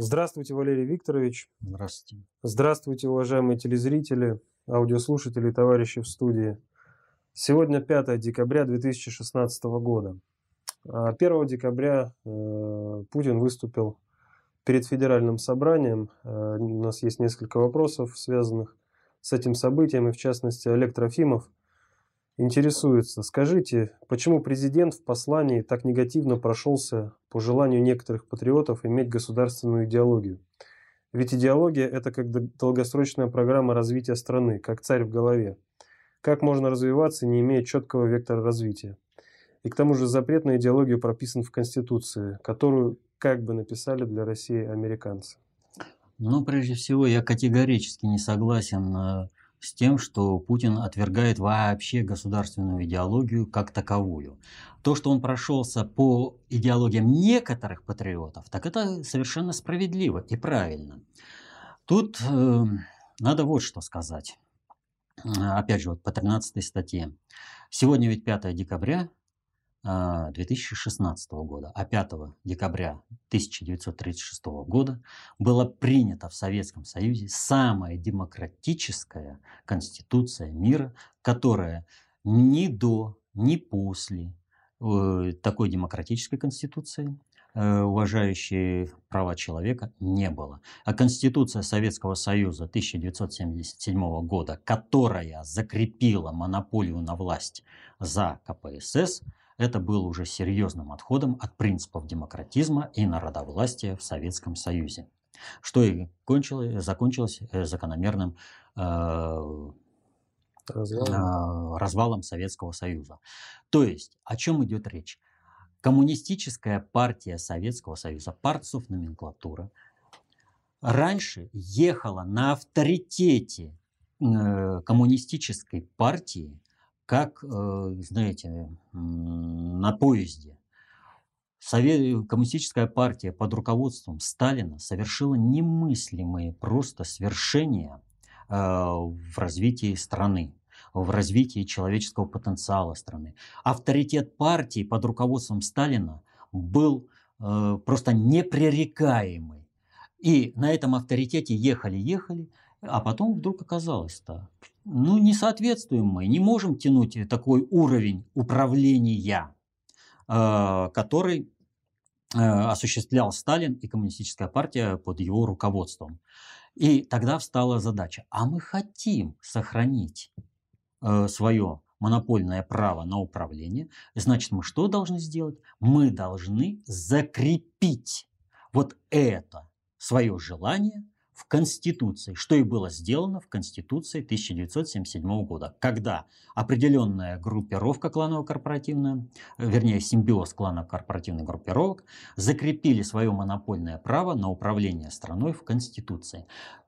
Здравствуйте, Валерий Викторович. Здравствуйте. Здравствуйте, уважаемые телезрители, аудиослушатели и товарищи в студии. Сегодня 5 декабря 2016 года. 1 а декабря э, Путин выступил перед федеральным собранием. Э, у нас есть несколько вопросов, связанных с этим событием, и в частности Олег Трофимов интересуется. Скажите, почему президент в послании так негативно прошелся по желанию некоторых патриотов иметь государственную идеологию? Ведь идеология – это как долгосрочная программа развития страны, как царь в голове. Как можно развиваться, не имея четкого вектора развития? И к тому же запрет на идеологию прописан в Конституции, которую как бы написали для России американцы. Ну, прежде всего, я категорически не согласен э, с тем, что Путин отвергает вообще государственную идеологию как таковую. То, что он прошелся по идеологиям некоторых патриотов, так это совершенно справедливо и правильно. Тут э, надо вот что сказать. Опять же, вот по 13 статье. Сегодня ведь 5 декабря 2016 а, года, а 5 декабря 1936 года была принята в Советском Союзе самая демократическая конституция мира, которая ни до, ни после э, такой демократической конституции э, уважающие права человека не было. А Конституция Советского Союза 1977 года, которая закрепила монополию на власть за КПСС, это было уже серьезным отходом от принципов демократизма и народовластия в Советском Союзе, что и кончилось, закончилось э, закономерным э, развалом. Э, развалом Советского Союза. То есть, о чем идет речь? Коммунистическая партия Советского Союза, партсов номенклатура, раньше ехала на авторитете коммунистической партии как, э, знаете, на поезде. Совет, коммунистическая партия под руководством Сталина совершила немыслимые просто свершения э, в развитии страны в развитии человеческого потенциала страны. Авторитет партии под руководством Сталина был э, просто непререкаемый. И на этом авторитете ехали-ехали, а потом вдруг оказалось-то, ну не соответствуем мы, не можем тянуть такой уровень управления, э, который э, осуществлял Сталин и коммунистическая партия под его руководством. И тогда встала задача, а мы хотим сохранить э, свое монопольное право на управление, значит, мы что должны сделать? Мы должны закрепить вот это свое желание – в Конституции, что и было сделано в Конституции 1977 года, когда определенная группировка кланово-корпоративная, вернее симбиоз кланово-корпоративных группировок, закрепили свое монопольное право на управление страной в Конституции.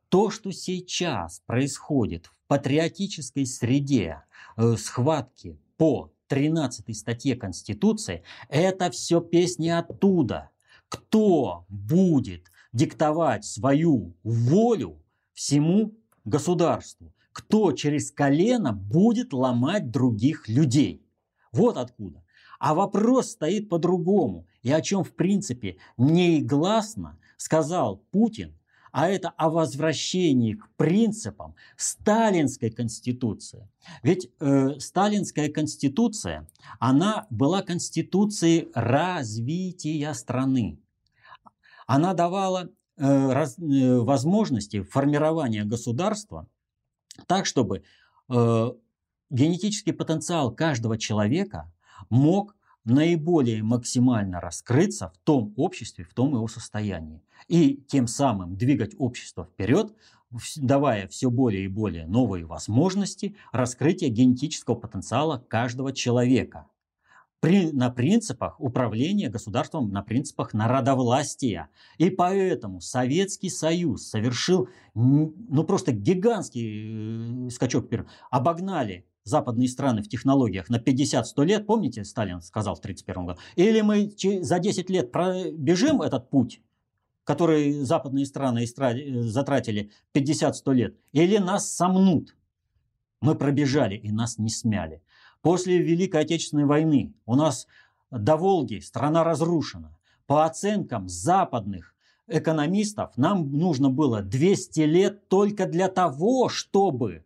То, что сейчас происходит в патриотической среде, э, схватки по 13 статье Конституции, это все песни оттуда. Кто будет диктовать свою волю всему государству. Кто через колено будет ломать других людей. Вот откуда. А вопрос стоит по-другому. И о чем, в принципе, негласно сказал Путин, а это о возвращении к принципам сталинской конституции. Ведь э, сталинская конституция, она была конституцией развития страны. Она давала э, раз, э, возможности формирования государства так, чтобы э, генетический потенциал каждого человека мог наиболее максимально раскрыться в том обществе, в том его состоянии. И тем самым двигать общество вперед, давая все более и более новые возможности раскрытия генетического потенциала каждого человека при, на принципах управления государством, на принципах народовластия. И поэтому Советский Союз совершил ну, просто гигантский э, скачок вперед. Обогнали западные страны в технологиях на 50-100 лет. Помните, Сталин сказал в 1931 году? Или мы за 10 лет пробежим этот путь, который западные страны э, затратили 50-100 лет, или нас сомнут. Мы пробежали и нас не смяли. После Великой Отечественной войны у нас до Волги страна разрушена. По оценкам западных экономистов нам нужно было 200 лет только для того, чтобы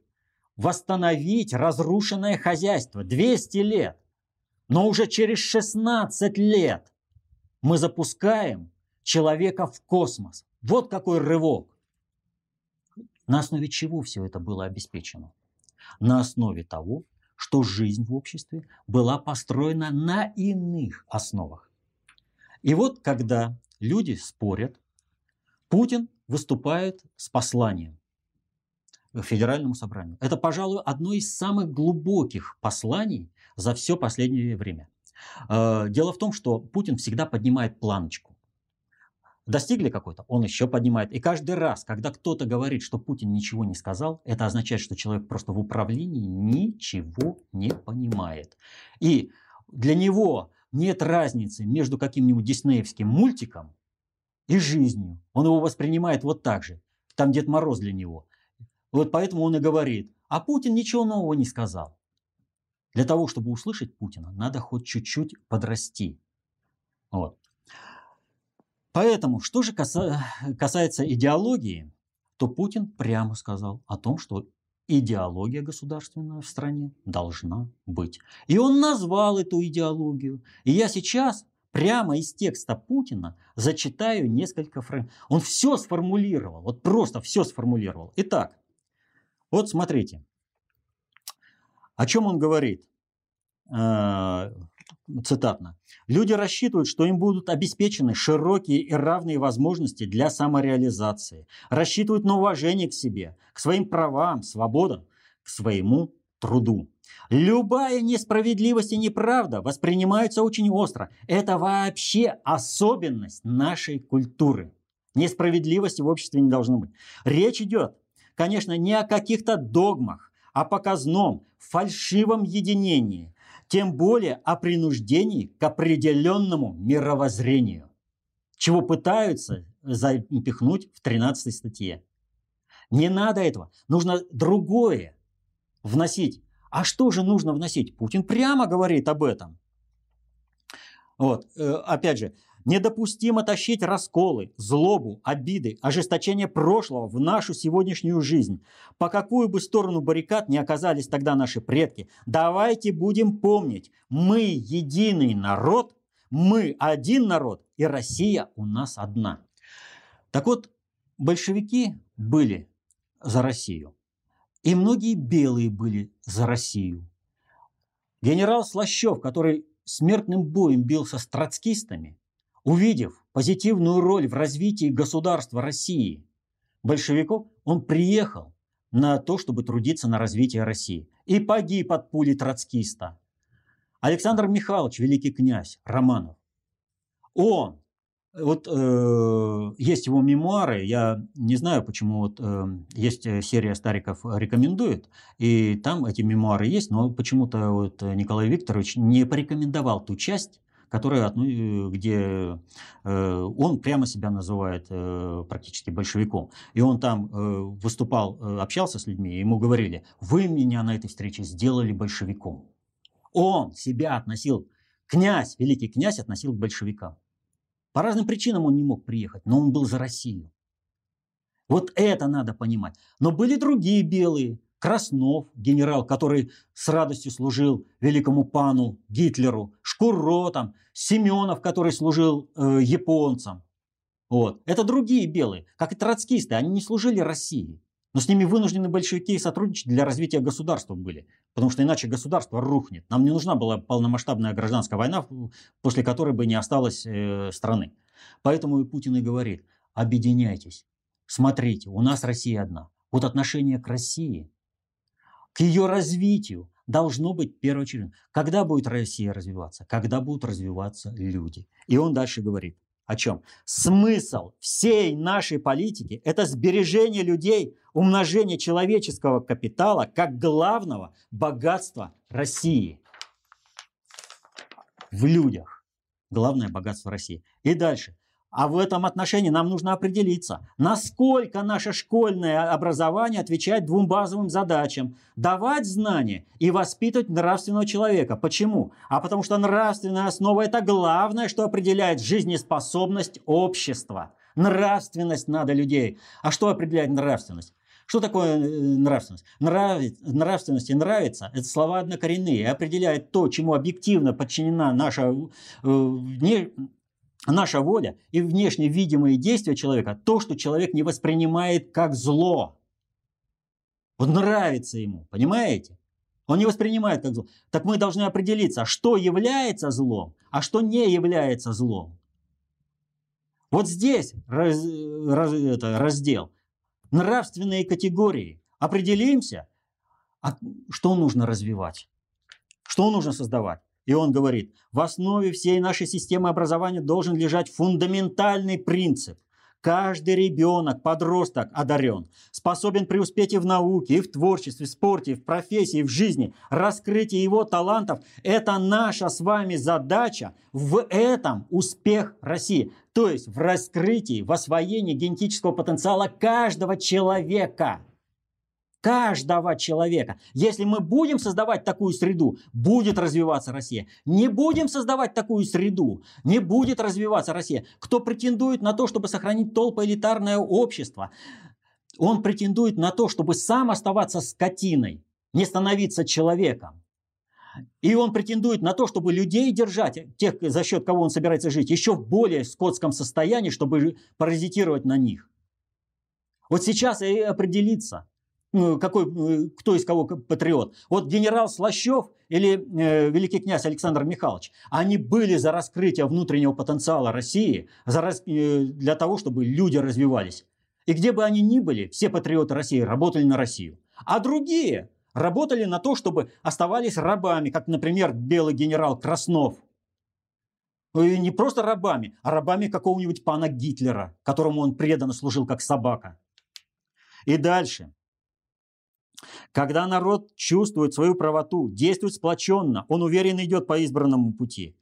восстановить разрушенное хозяйство. 200 лет. Но уже через 16 лет мы запускаем человека в космос. Вот какой рывок. На основе чего все это было обеспечено? На основе того, что жизнь в обществе была построена на иных основах. И вот когда люди спорят, Путин выступает с посланием к Федеральному собранию. Это, пожалуй, одно из самых глубоких посланий за все последнее время. Э, дело в том, что Путин всегда поднимает планочку. Достигли какой-то, он еще поднимает. И каждый раз, когда кто-то говорит, что Путин ничего не сказал, это означает, что человек просто в управлении ничего не понимает. И для него нет разницы между каким-нибудь диснеевским мультиком и жизнью. Он его воспринимает вот так же. Там Дед Мороз для него. Вот поэтому он и говорит, а Путин ничего нового не сказал. Для того, чтобы услышать Путина, надо хоть чуть-чуть подрасти. Вот. Поэтому, что же касается идеологии, то Путин прямо сказал о том, что идеология государственная в стране должна быть. И он назвал эту идеологию. И я сейчас прямо из текста Путина зачитаю несколько фрагментов. Он все сформулировал, вот просто все сформулировал. Итак, вот смотрите, о чем он говорит. Цитатно. Люди рассчитывают, что им будут обеспечены широкие и равные возможности для самореализации. Рассчитывают на уважение к себе, к своим правам, свободам, к своему труду. Любая несправедливость и неправда воспринимаются очень остро. Это вообще особенность нашей культуры. Несправедливости в обществе не должно быть. Речь идет, конечно, не о каких-то догмах, о показном, фальшивом единении, тем более о принуждении к определенному мировоззрению, чего пытаются запихнуть в 13 статье. Не надо этого, нужно другое вносить. А что же нужно вносить? Путин прямо говорит об этом. Вот, э, опять же, Недопустимо тащить расколы, злобу, обиды, ожесточение прошлого в нашу сегодняшнюю жизнь. По какую бы сторону баррикад не оказались тогда наши предки, давайте будем помнить, мы единый народ, мы один народ, и Россия у нас одна. Так вот, большевики были за Россию. И многие белые были за Россию. Генерал Слащев, который смертным боем бился с троцкистами, Увидев позитивную роль в развитии государства России, большевиков, он приехал на то, чтобы трудиться на развитие России. И погиб от пули троцкиста. Александр Михайлович, великий князь Романов, он, вот э, есть его мемуары, я не знаю, почему вот э, есть серия Стариков рекомендует, и там эти мемуары есть, но почему-то вот Николай Викторович не порекомендовал ту часть, которая, э, где э, он прямо себя называет э, практически большевиком. И он там выступал, общался с людьми, ему говорили, вы меня на этой встрече сделали большевиком. Он себя относил, князь, великий князь относил к большевикам. По разным причинам он не мог приехать, но он был за Россию. Вот это надо понимать. Но были другие белые, Краснов, генерал, который с радостью служил великому пану Гитлеру, Шкуро, там, Семенов, который служил э, японцам. Вот. Это другие белые, как и троцкисты, они не служили России. Но с ними вынуждены большевики сотрудничать для развития государства были. Потому что иначе государство рухнет. Нам не нужна была полномасштабная гражданская война, после которой бы не осталось э, страны. Поэтому и Путин и говорит, объединяйтесь. Смотрите, у нас Россия одна. Вот отношение к России к ее развитию должно быть первоочередно. Когда будет Россия развиваться? Когда будут развиваться люди. И он дальше говорит о чем? Смысл всей нашей политики – это сбережение людей, умножение человеческого капитала как главного богатства России. В людях. Главное богатство России. И дальше. А в этом отношении нам нужно определиться, насколько наше школьное образование отвечает двум базовым задачам. Давать знания и воспитывать нравственного человека. Почему? А потому что нравственная основа – это главное, что определяет жизнеспособность общества. Нравственность надо людей. А что определяет нравственность? Что такое э, нравственность? Нравит, нравственность и нравится – это слова однокоренные, определяет то, чему объективно подчинена наша, э, вне, наша воля и внешне видимые действия человека, то, что человек не воспринимает как зло. Вот нравится ему, понимаете? Он не воспринимает как зло. Так мы должны определиться, что является злом, а что не является злом. Вот здесь раз, раз, это, раздел нравственные категории. Определимся, а что нужно развивать, что нужно создавать. И он говорит, в основе всей нашей системы образования должен лежать фундаментальный принцип. Каждый ребенок, подросток одарен, способен преуспеть и в науке, и в творчестве, в спорте, в профессии, в жизни. Раскрытие его талантов – это наша с вами задача. В этом успех России. То есть в раскрытии, в освоении генетического потенциала каждого человека. Каждого человека. Если мы будем создавать такую среду, будет развиваться Россия. Не будем создавать такую среду, не будет развиваться Россия. Кто претендует на то, чтобы сохранить толпоэлитарное общество, он претендует на то, чтобы сам оставаться скотиной, не становиться человеком. И он претендует на то, чтобы людей держать, тех, за счет кого он собирается жить, еще в более скотском состоянии, чтобы паразитировать на них. Вот сейчас и определиться, какой, э, кто из кого патриот. Вот генерал Слащев или э, великий князь Александр Михайлович, они были за раскрытие внутреннего потенциала России, за, э, для того, чтобы люди развивались. И где бы они ни были, все патриоты России работали на Россию. А другие работали на то, чтобы оставались рабами, как, например, белый генерал Краснов. И не просто рабами, а рабами какого-нибудь пана Гитлера, которому он преданно служил как собака. И дальше. Когда народ чувствует свою правоту, действует сплоченно, он уверенно идет по избранному пути.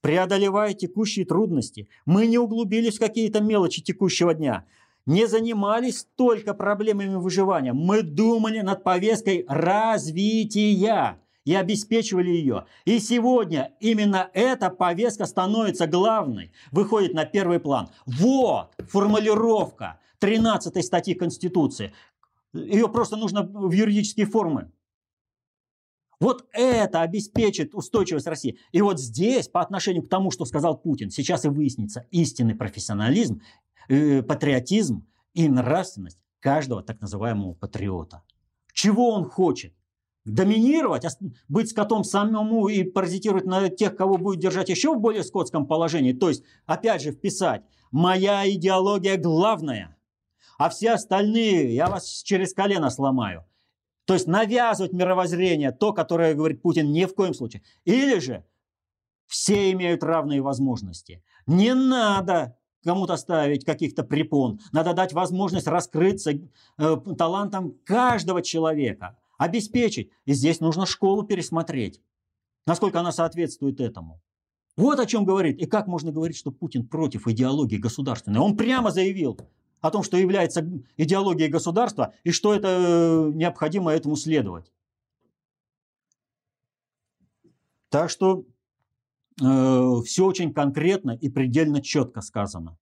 Преодолевая текущие трудности, мы не углубились в какие-то мелочи текущего дня – не занимались только проблемами выживания. Мы думали над повесткой развития и обеспечивали ее. И сегодня именно эта повестка становится главной, выходит на первый план. Вот формулировка 13 статьи Конституции. Ее просто нужно в юридические формы. Вот это обеспечит устойчивость России. И вот здесь, по отношению к тому, что сказал Путин, сейчас и выяснится истинный профессионализм э, патриотизм и нравственность каждого так называемого патриота. Чего он хочет? Доминировать, быть скотом самому и паразитировать на тех, кого будет держать еще в более скотском положении. То есть, опять же, вписать «моя идеология главная», а все остальные я вас через колено сломаю. То есть навязывать мировоззрение, то, которое говорит Путин, ни в коем случае. Или же все имеют равные возможности. Не надо кому-то ставить каких-то препон. Надо дать возможность раскрыться э, талантам каждого человека, обеспечить. И здесь нужно школу пересмотреть, насколько она соответствует этому. Вот о чем говорит. И как можно говорить, что Путин против идеологии государственной? Он прямо заявил о том, что является идеологией государства и что это э, необходимо этому следовать. Так что э, все очень конкретно и предельно четко сказано.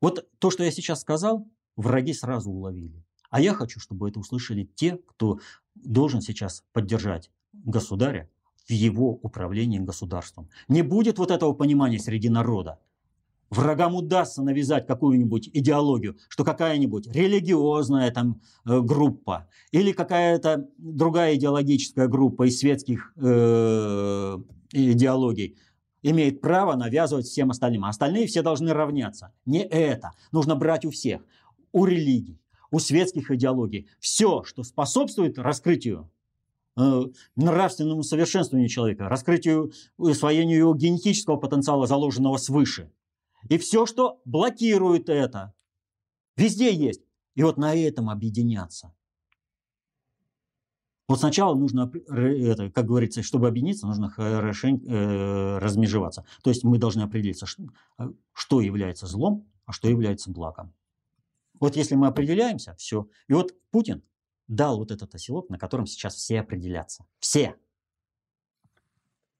Вот то, что я сейчас сказал, враги сразу уловили. А я хочу, чтобы это услышали те, кто должен сейчас поддержать государя в его управлении государством. Не будет вот этого понимания среди народа. Врагам удастся навязать какую-нибудь идеологию, что какая-нибудь религиозная там э, группа или какая-то другая идеологическая группа из светских э, идеологий имеет право навязывать всем остальным. А остальные все должны равняться. Не это. Нужно брать у всех. У религий, у светских идеологий. Все, что способствует раскрытию э, нравственному совершенствованию человека, раскрытию, усвоению его генетического потенциала, заложенного свыше. И все, что блокирует это, везде есть. И вот на этом объединяться. Вот сначала нужно, это, как говорится, чтобы объединиться, нужно хорошенько э, размежеваться. То есть мы должны определиться, что, э, что является злом, а что является благом. Вот если мы определяемся, все. И вот Путин дал вот этот оселок, на котором сейчас все определятся. Все.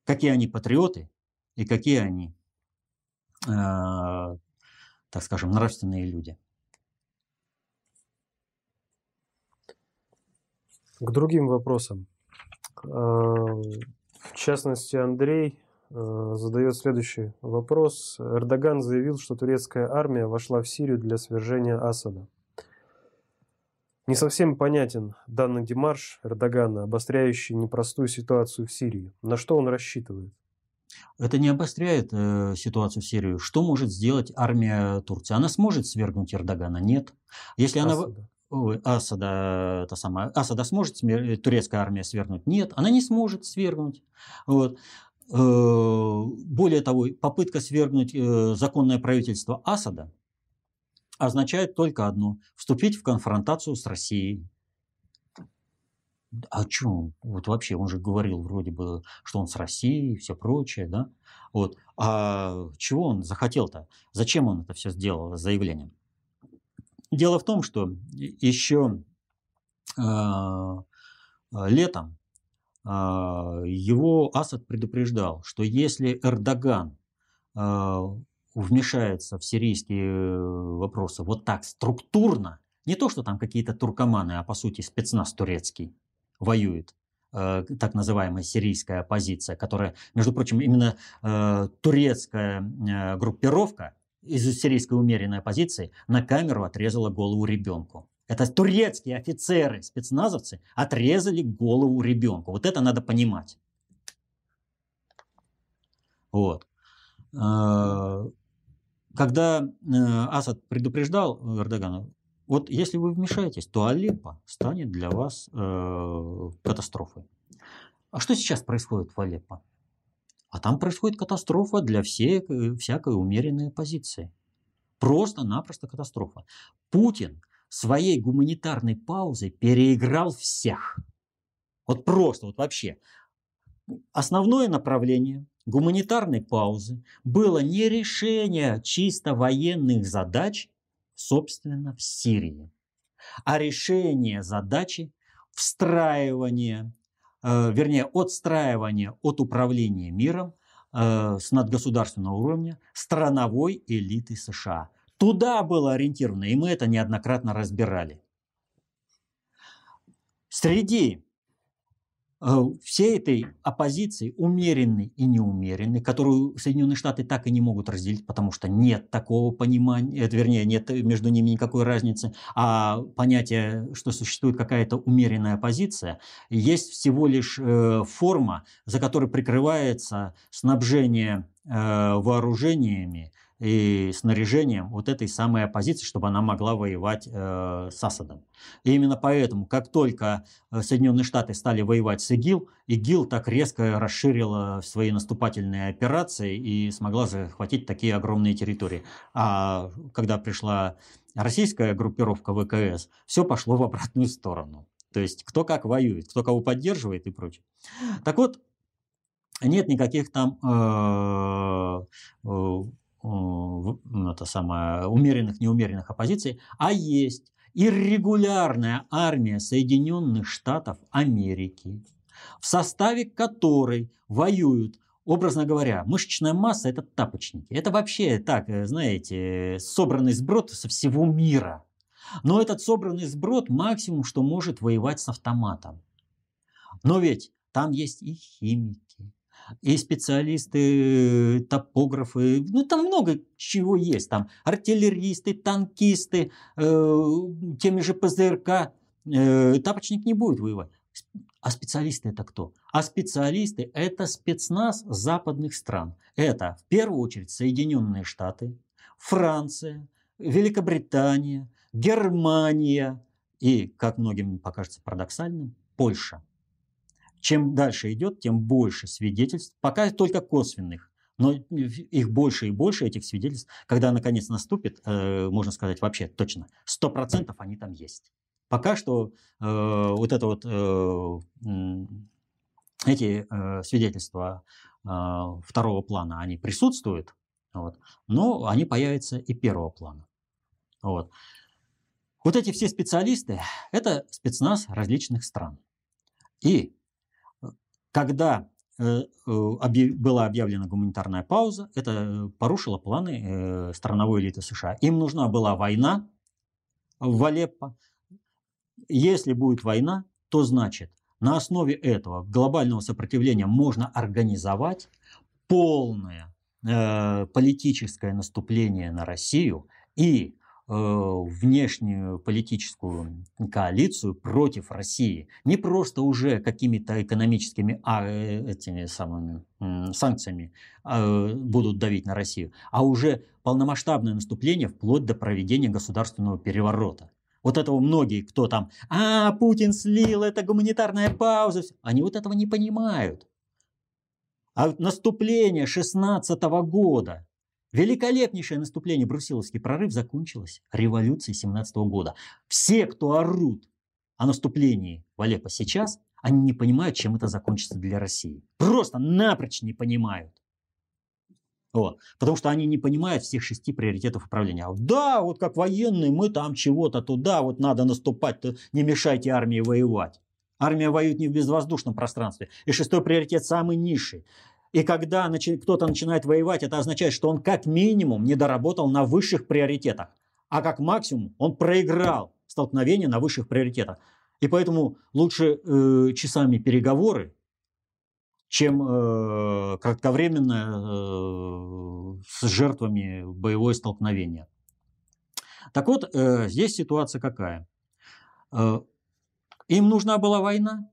Какие они патриоты и какие они так скажем, нравственные люди. К другим вопросам. В частности, Андрей задает следующий вопрос. Эрдоган заявил, что турецкая армия вошла в Сирию для свержения Асада. Не совсем понятен данный демарш Эрдогана, обостряющий непростую ситуацию в Сирии. На что он рассчитывает? Это не обостряет э, ситуацию в Сирии. Что может сделать армия Турции? Она сможет свергнуть Эрдогана? Нет. Если Асада. она... Ой, Асада, это самое, Асада сможет смер... турецкая армия свергнуть? Нет, она не сможет свергнуть. Вот. Э, более того, попытка свергнуть э, законное правительство Асада означает только одно – вступить в конфронтацию с Россией. А чем? Вот вообще, он же говорил вроде бы, что он с Россией и все прочее, да? Вот. А чего он захотел-то? Зачем он это все сделал, заявлением? Дело в том, что еще э, летом э, его Асад предупреждал, что если Эрдоган э, вмешается в сирийские вопросы вот так структурно, не то, что там какие-то туркоманы, а по сути спецназ турецкий воюет, э, так называемая сирийская оппозиция, которая, между прочим, именно э, турецкая э, группировка из сирийской умеренной оппозиции на камеру отрезала голову ребенку. Это турецкие офицеры, спецназовцы отрезали голову ребенку. Вот это надо понимать. Вот. Когда Асад предупреждал Эрдогана, вот если вы вмешаетесь, то Алеппо станет для вас э, катастрофой. А что сейчас происходит в Алеппо? А там происходит катастрофа для всей, э, всякой умеренной оппозиции. Просто-напросто катастрофа. Путин своей гуманитарной паузой переиграл всех. Вот просто, вот вообще. Основное направление гуманитарной паузы было не решение чисто военных задач, собственно, в Сирии, а решение задачи встраивания, э, вернее, отстраивания от управления миром э, с надгосударственного уровня страновой элиты США. Туда было ориентировано, и мы это неоднократно разбирали. Среди всей этой оппозиции, умеренной и неумеренной, которую Соединенные Штаты так и не могут разделить, потому что нет такого понимания, это, вернее, нет между ними никакой разницы, а понятие, что существует какая-то умеренная оппозиция, есть всего лишь э, форма, за которой прикрывается снабжение э, вооружениями и снаряжением вот этой самой оппозиции, чтобы она могла воевать э, с Асадом. И именно поэтому, как только э, Соединенные Штаты стали воевать с ИГИЛ, ИГИЛ так резко расширила свои наступательные операции и смогла захватить такие огромные территории. А когда пришла российская группировка ВКС, все пошло в обратную сторону. То есть кто как воюет, кто кого поддерживает и прочее. Так вот, нет никаких там э, э, это самое, умеренных, неумеренных оппозиций, а есть иррегулярная армия Соединенных Штатов Америки, в составе которой воюют образно говоря, мышечная масса – это тапочники. Это вообще так, э, знаете, собранный сброд со всего мира. Но этот собранный сброд максимум, что может воевать с автоматом. Но ведь там есть и химики, и специалисты, топографы, ну там много чего есть, там артиллеристы, танкисты, э, теми же ПЗРК, э, тапочник не будет воевать. А специалисты это кто? А специалисты это спецназ западных стран. Это в первую очередь Соединенные Штаты, Франция, Великобритания, Германия и, как многим покажется парадоксальным, Польша. Чем дальше идет, тем больше свидетельств, пока только косвенных, но их больше и больше, этих свидетельств. Когда наконец наступит, э, можно сказать вообще точно, 100% они там есть. Пока что э, вот это вот, э, эти свидетельства второго плана, они присутствуют, вот, но они появятся и первого плана. Вот. Вот эти все специалисты – это спецназ различных стран. И когда э, была объявлена гуманитарная пауза, это порушило планы страновой элиты США. Им нужна была война в Алеппо. Если будет война, то значит на основе этого глобального сопротивления можно организовать полное э, политическое наступление на Россию и э, внешнюю политическую коалицию против России. Не просто уже какими-то экономическими а, э, этими самыми санкциями э, будут давить на Россию, а уже полномасштабное наступление вплоть до проведения государственного переворота. Вот этого многие, кто там, а, Путин слил, это гуманитарная пауза. Они вот этого не понимают. А наступление 16 года, великолепнейшее наступление, Брусиловский прорыв закончилось революцией 17 года. Все, кто орут о наступлении в Алеппо сейчас, они не понимают, чем это закончится для России. Просто напрочь не понимают. Вот. Потому что они не понимают всех шести приоритетов управления. А да, вот как военные, мы там чего-то туда, вот надо наступать, не мешайте армии воевать. Армия воюет не в безвоздушном пространстве. И шестой приоритет самый низший. И когда кто-то начинает воевать, это означает, что он как минимум не доработал на высших приоритетах. А как максимум он проиграл столкновение на высших приоритетах. И поэтому лучше э, часами переговоры, чем э, кратковременно э, с жертвами боевое столкновение. Так вот, э, здесь ситуация какая? Э, им нужна была война,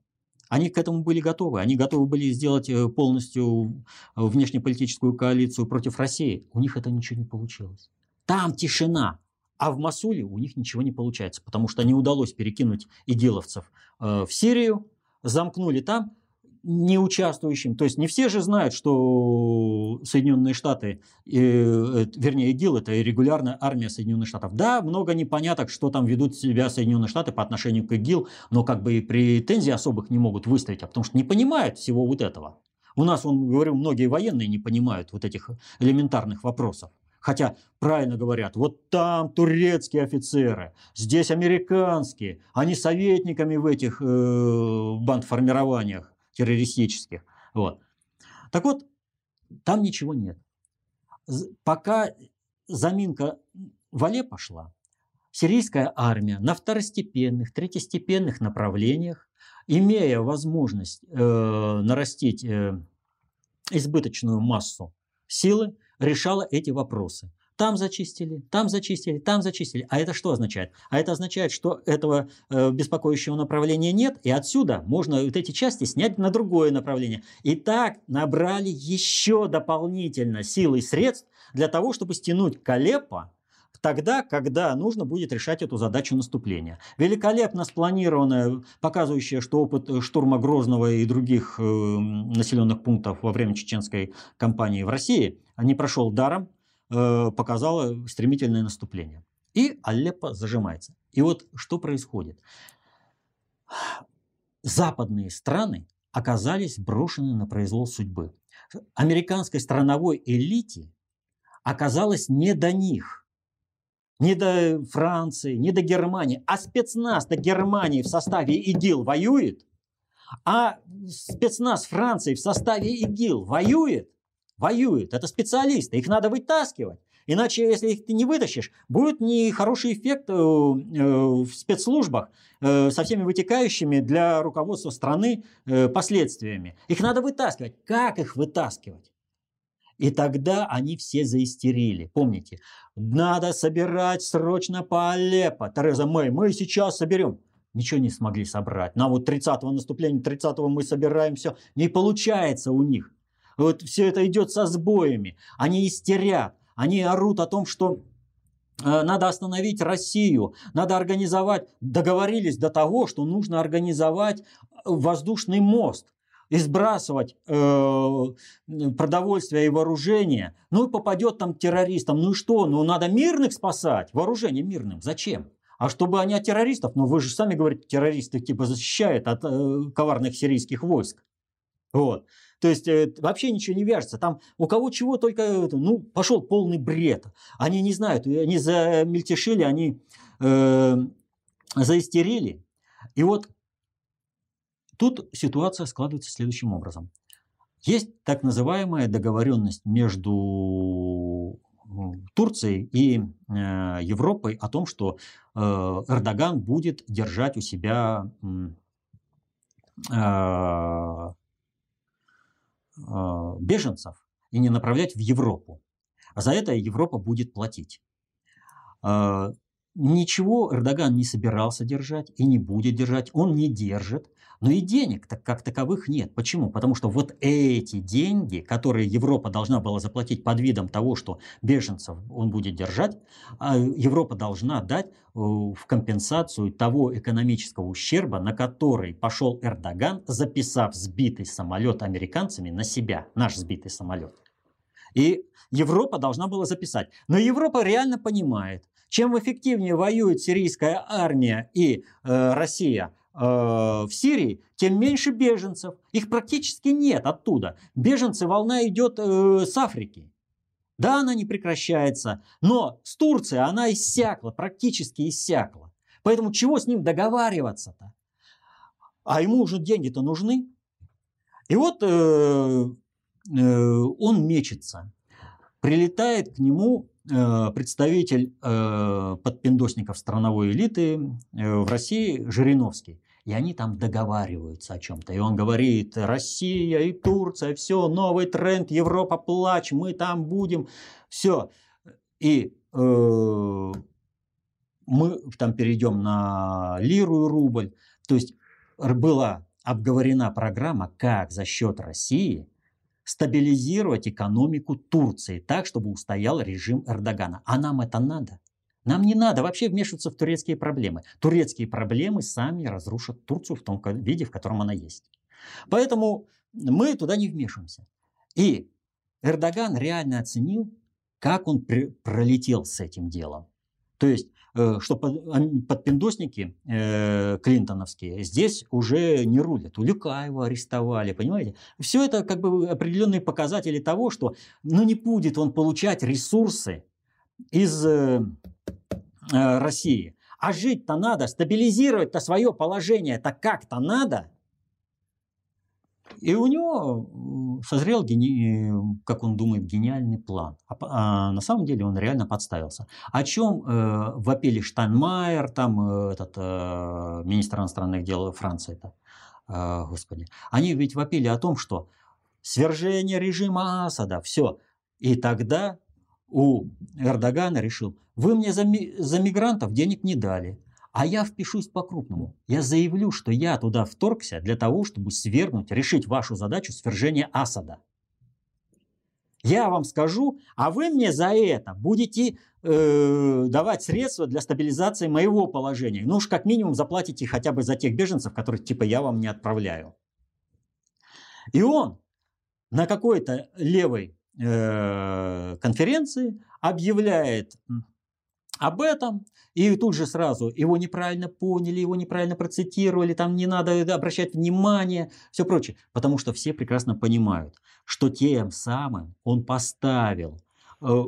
они к этому были готовы. Они готовы были сделать э, полностью внешнеполитическую коалицию против России. У них это ничего не получилось. Там тишина. А в Масуле у них ничего не получается, потому что не удалось перекинуть идиловцев э, в Сирию, замкнули там не участвующим. То есть не все же знают, что Соединенные Штаты, э, э, вернее, ИГИЛ – это регулярная армия Соединенных Штатов. Да, много непоняток, что там ведут себя Соединенные Штаты по отношению к ИГИЛ, но как бы и претензий особых не могут выставить, а потому что не понимают всего вот этого. У нас, он говорю, многие военные не понимают вот этих элементарных вопросов. Хотя правильно говорят, вот там турецкие офицеры, здесь американские, они советниками в этих э, бандформированиях террористических. Вот. Так вот, там ничего нет. Пока заминка в Але пошла, сирийская армия на второстепенных, третьестепенных направлениях, имея возможность э, нарастить э, избыточную массу силы, решала эти вопросы. Там зачистили, там зачистили, там зачистили. А это что означает? А это означает, что этого э, беспокоящего направления нет, и отсюда можно вот эти части снять на другое направление. И так набрали еще дополнительно силы и средств для того, чтобы стянуть Калеппо тогда, когда нужно будет решать эту задачу наступления. Великолепно спланированная, показывающая, что опыт штурма Грозного и других э, населенных пунктов во время чеченской кампании в России не прошел даром. Э, показала стремительное наступление. И Алеппо зажимается. И вот что происходит? Западные страны оказались брошены на произвол судьбы. Американской страновой элите оказалось не до них. Не до Франции, не до Германии. А спецназ до Германии в составе ИГИЛ воюет. А спецназ Франции в составе ИГИЛ воюет воюют. Это специалисты, их надо вытаскивать. Иначе, если их ты не вытащишь, будет нехороший эффект э, э, в спецслужбах э, со всеми вытекающими для руководства страны последствиями. Их надо вытаскивать. Как их вытаскивать? И тогда они все заистерили. Помните, надо собирать срочно по Алеппо. Тереза Мэй, мы сейчас соберем. Ничего не смогли собрать. На вот 30-го наступления, 30-го мы собираем все. Не получается у них. Вот все это идет со сбоями. Они истерят. Они орут о том, что э, надо остановить Россию, надо организовать, договорились до того, что нужно организовать воздушный мост и сбрасывать э, продовольствие и вооружение. Ну и попадет там террористам. Ну и что? Ну надо мирных спасать. Вооружение мирным. Зачем? А чтобы они от террористов, ну вы же сами говорите, террористы типа защищают от э, коварных сирийских войск. Вот. То есть э, вообще ничего не вяжется. Там у кого чего только, ну, пошел полный бред. Они не знают, они замельтешили, они э, заистерили. И вот тут ситуация складывается следующим образом. Есть так называемая договоренность между Турцией и э, Европой о том, что э, Эрдоган будет держать у себя э, беженцев и не направлять в Европу. А за это Европа будет платить. Ничего Эрдоган не собирался держать и не будет держать, он не держит. Но и денег так как таковых нет. Почему? Потому что вот эти деньги, которые Европа должна была заплатить под видом того, что беженцев он будет держать, а Европа должна дать э, в компенсацию того экономического ущерба, на который пошел Эрдоган, записав сбитый самолет американцами на себя, наш сбитый самолет. И Европа должна была записать. Но Европа реально понимает, чем эффективнее воюет сирийская армия и э, Россия в Сирии, тем меньше беженцев. Их практически нет оттуда. Беженцы волна идет э, с Африки. Да, она не прекращается, но с Турцией она иссякла, практически иссякла. Поэтому чего с ним договариваться-то? А ему уже деньги-то нужны. И вот э, э, он мечется. Прилетает к нему Э, представитель э, подпиндосников страновой элиты э, в России Жириновский. И они там договариваются о чем-то. И он говорит, Россия и Турция, все, новый тренд, Европа плачь, мы там будем, все. И э, мы там перейдем на лиру и рубль. То есть была обговорена программа, как за счет России стабилизировать экономику Турции так, чтобы устоял режим Эрдогана. А нам это надо? Нам не надо вообще вмешиваться в турецкие проблемы. Турецкие проблемы сами разрушат Турцию в том виде, в котором она есть. Поэтому мы туда не вмешиваемся. И Эрдоган реально оценил, как он пролетел с этим делом. То есть Э, что подпиндосники э, клинтоновские здесь уже не рулят. Улюкаева арестовали, понимаете? Все это как бы определенные показатели того, что ну, не будет он получать ресурсы из э, э, России. А жить-то надо, стабилизировать-то свое положение, это как-то надо – и у него созрел, гени... как он думает, гениальный план. А, а на самом деле он реально подставился. О чем э, вопили Штайнмайер, там э, этот э, министр иностранных дел Франции, это, э, господи. Они ведь вопили о том, что свержение режима Асада, все. И тогда у Эрдогана решил, вы мне за, ми... за мигрантов денег не дали, а я впишусь по-крупному. Я заявлю, что я туда вторгся для того, чтобы свергнуть, решить вашу задачу свержения Асада. Я вам скажу, а вы мне за это будете э, давать средства для стабилизации моего положения. Ну уж как минимум заплатите хотя бы за тех беженцев, которых типа я вам не отправляю. И он на какой-то левой конференции объявляет об этом, и тут же сразу его неправильно поняли, его неправильно процитировали, там не надо обращать внимание, все прочее. Потому что все прекрасно понимают, что тем самым он поставил э, э,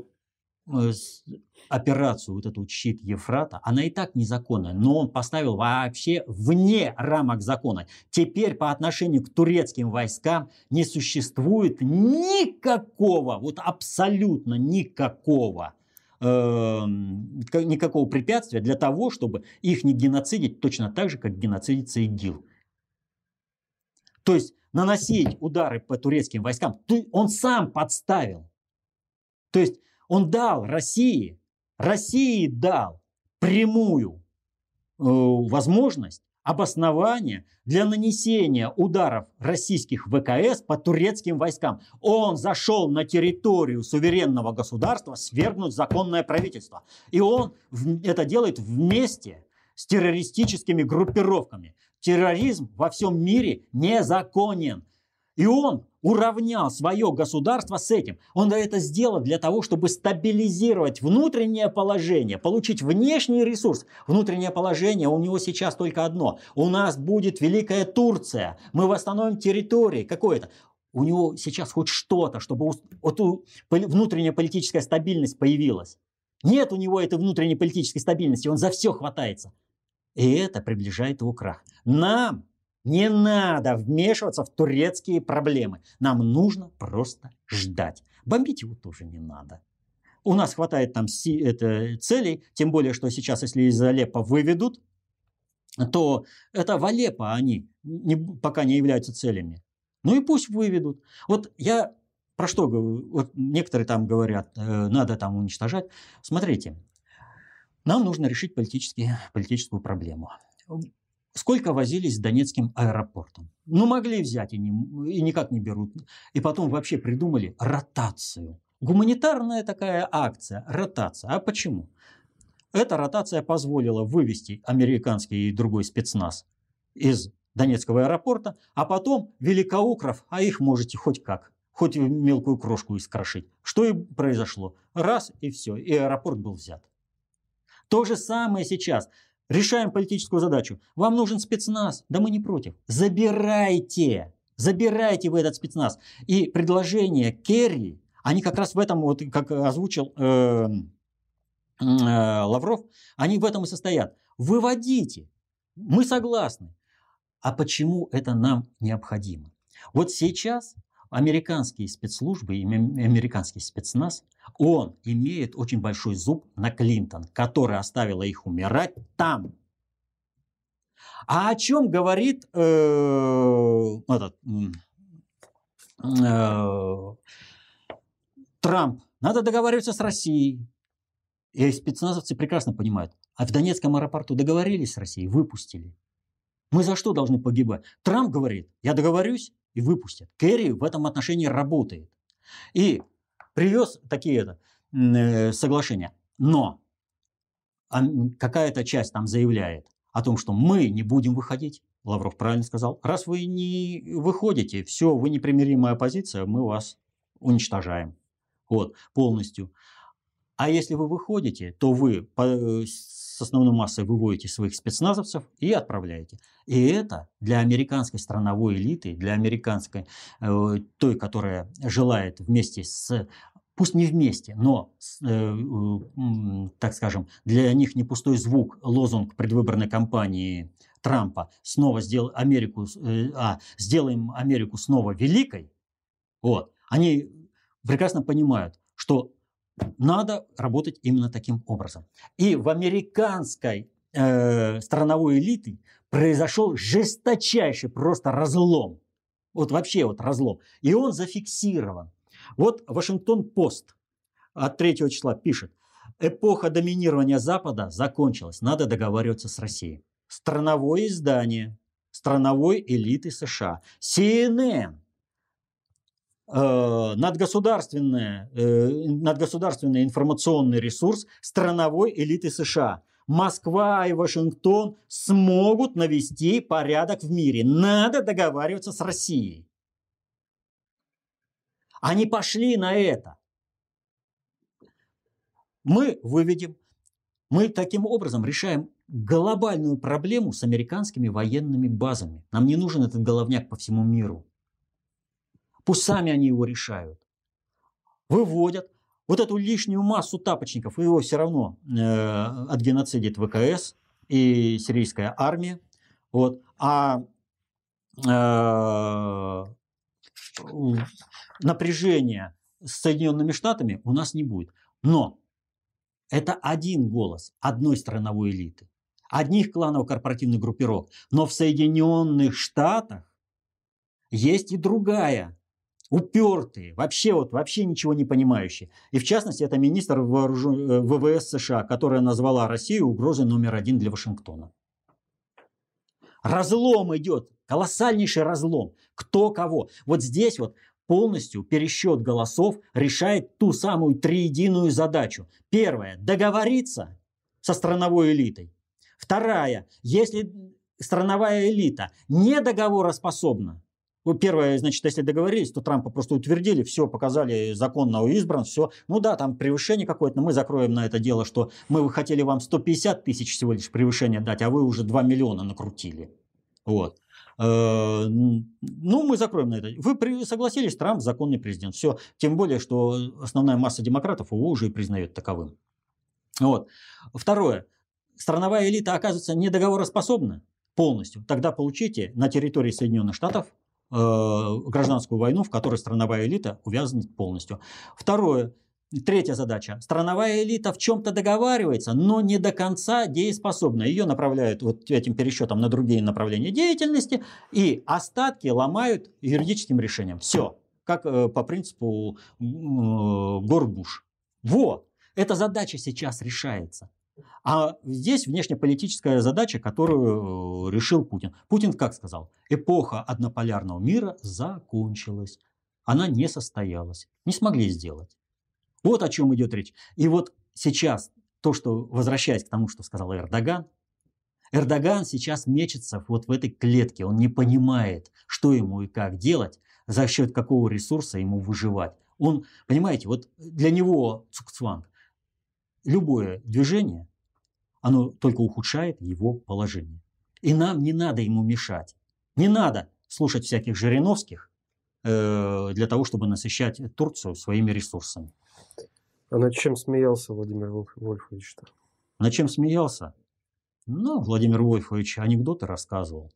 операцию, вот эту щит Ефрата, она и так незаконная, но он поставил вообще вне рамок закона. Теперь по отношению к турецким войскам не существует никакого, вот абсолютно никакого Эм, никакого препятствия для того, чтобы их не геноцидить точно так же, как геноцидится ИГИЛ. То есть наносить удары по турецким войскам он сам подставил. То есть он дал России, России дал прямую э, возможность обоснование для нанесения ударов российских ВКС по турецким войскам. Он зашел на территорию суверенного государства свергнуть законное правительство. И он это делает вместе с террористическими группировками. Терроризм во всем мире незаконен. И он уравнял свое государство с этим. Он это сделал для того, чтобы стабилизировать внутреннее положение, получить внешний ресурс. Внутреннее положение у него сейчас только одно. У нас будет Великая Турция. Мы восстановим территории. Какое-то. У него сейчас хоть что-то, чтобы вот внутренняя политическая стабильность появилась. Нет у него этой внутренней политической стабильности. Он за все хватается. И это приближает его крах. Нам Не надо вмешиваться в турецкие проблемы. Нам нужно просто ждать. Бомбить его тоже не надо. У нас хватает там си, это, целей, тем более, что сейчас, если из Алеппо выведут, то это в Алеппо они не, пока не являются целями. Ну и пусть выведут. Вот я про что говорю? Вот некоторые там говорят, э, надо там уничтожать. Смотрите, нам нужно решить политическую проблему. Сколько возились с Донецким аэропортом? Ну, могли взять и, не, и никак не берут. И потом вообще придумали ротацию. Гуманитарная такая акция, ротация. А почему? Эта ротация позволила вывести американский и другой спецназ из Донецкого аэропорта, а потом великоукров, а их можете хоть как, хоть мелкую крошку искрошить. Что и произошло. Раз и все, и аэропорт был взят. То же самое сейчас. Решаем политическую задачу. Вам нужен спецназ. Да мы не против. Забирайте. Забирайте вы этот спецназ. И предложение Керри, они как раз в этом, вот как озвучил э, э, Лавров, они в этом и состоят. Выводите. Мы согласны. А почему это нам необходимо? Вот сейчас американские спецслужбы и американский спецназ, он имеет очень большой зуб на Клинтон, которая оставила их умирать там. А о чем говорит э, этот, э, Трамп? Надо договариваться с Россией. И спецназовцы прекрасно понимают. А в Донецком аэропорту договорились с Россией, выпустили. Мы за что должны погибать? Трамп говорит, я договорюсь, и выпустят. Керри в этом отношении работает. И привез такие это, э, соглашения. Но какая-то часть там заявляет о том, что мы не будем выходить. Лавров правильно сказал. Раз вы не выходите, все, вы непримиримая оппозиция, мы вас уничтожаем. Вот, полностью. А если вы выходите, то вы э, с основной массой выводите своих спецназовцев и отправляете. И это для американской страновой элиты, для американской, э, той, которая желает вместе с пусть не вместе, но, э, э, так скажем, для них не пустой звук, лозунг предвыборной кампании Трампа снова сдел, Америку, э, а, сделаем Америку снова великой, вот, они прекрасно понимают, что надо работать именно таким образом. И в американской э, страновой элиты произошел жесточайший просто разлом. Вот вообще вот разлом. И он зафиксирован. Вот Вашингтон-Пост от 3 числа пишет. Эпоха доминирования Запада закончилась. Надо договариваться с Россией. Страновое издание страновой элиты США. CNN надгосударственный, э, надгосударственный информационный ресурс страновой элиты США. Москва и Вашингтон смогут навести порядок в мире. Надо договариваться с Россией. Они пошли на это. Мы выведем, мы таким образом решаем глобальную проблему с американскими военными базами. Нам не нужен этот головняк по всему миру. Пусть сами они его решают. Выводят вот эту лишнюю массу тапочников, его все равно э, отгеноцидит ВКС и сирийская армия. Вот. А э, напряжение с Соединенными Штатами у нас не будет. Но это один голос одной страновой элиты, одних кланово-корпоративных группировок. Но в Соединенных Штатах есть и другая упертые, вообще вот вообще ничего не понимающие. И в частности, это министр вооружен... Э, ВВС США, которая назвала Россию угрозой номер один для Вашингтона. Разлом идет, колоссальнейший разлом. Кто кого. Вот здесь вот полностью пересчет голосов решает ту самую триединую задачу. Первое – договориться со страновой элитой. Вторая – если страновая элита не договороспособна, ну, первое, значит, если договорились, то Трампа просто утвердили, все, показали законно избран, все. Ну да, там превышение какое-то, но мы закроем на это дело, что мы хотели вам 150 тысяч всего лишь превышения дать, а вы уже 2 миллиона накрутили. Вот. Э, ну, мы закроем на это. Вы согласились, Трамп законный президент. Все. Тем более, что основная масса демократов его уже и признает таковым. Вот. Второе. Страновая элита оказывается недоговороспособна. полностью, тогда получите на территории Соединенных Штатов гражданскую войну, в которой страновая элита увязнет полностью. Второе. Третья задача. Страновая элита в чем-то договаривается, но не до конца дееспособна. Ее направляют вот этим пересчетом на другие направления деятельности, и остатки ломают юридическим решением. Все. Как э, по принципу э, Горбуш. Во! Эта задача сейчас решается. А здесь внешнеполитическая задача, которую э, решил Путин. Путин как сказал? Эпоха однополярного мира закончилась. Она не состоялась. Не смогли сделать. Вот о чем идет речь. И вот сейчас то, что, возвращаясь к тому, что сказал Эрдоган, Эрдоган сейчас мечется вот в этой клетке. Он не понимает, что ему и как делать, за счет какого ресурса ему выживать. Он, понимаете, вот для него Цукцванг любое движение, оно только ухудшает его положение. И нам не надо ему мешать. Не надо слушать всяких Жириновских э, для того, чтобы насыщать Турцию своими ресурсами. А над чем смеялся Владимир Вольфович-то? Над чем смеялся? Ну, Владимир Вольфович анекдоты рассказывал.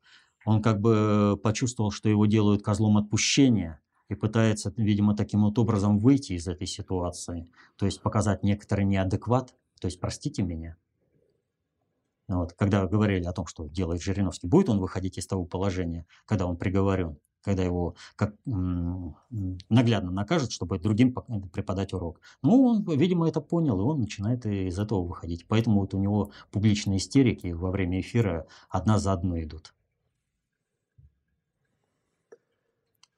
Он как бы почувствовал, что его делают козлом отпущения – и пытается, видимо, таким вот образом выйти из этой ситуации, то есть показать некоторый неадекват, то есть простите меня. Вот, когда говорили о том, что делает Жириновский, будет он выходить из того положения, когда он приговорен, когда его как, наглядно накажут, чтобы другим преподать урок. Ну, он, видимо, это понял, и он начинает из этого выходить. Поэтому вот у него публичные истерики во время эфира одна за одной идут.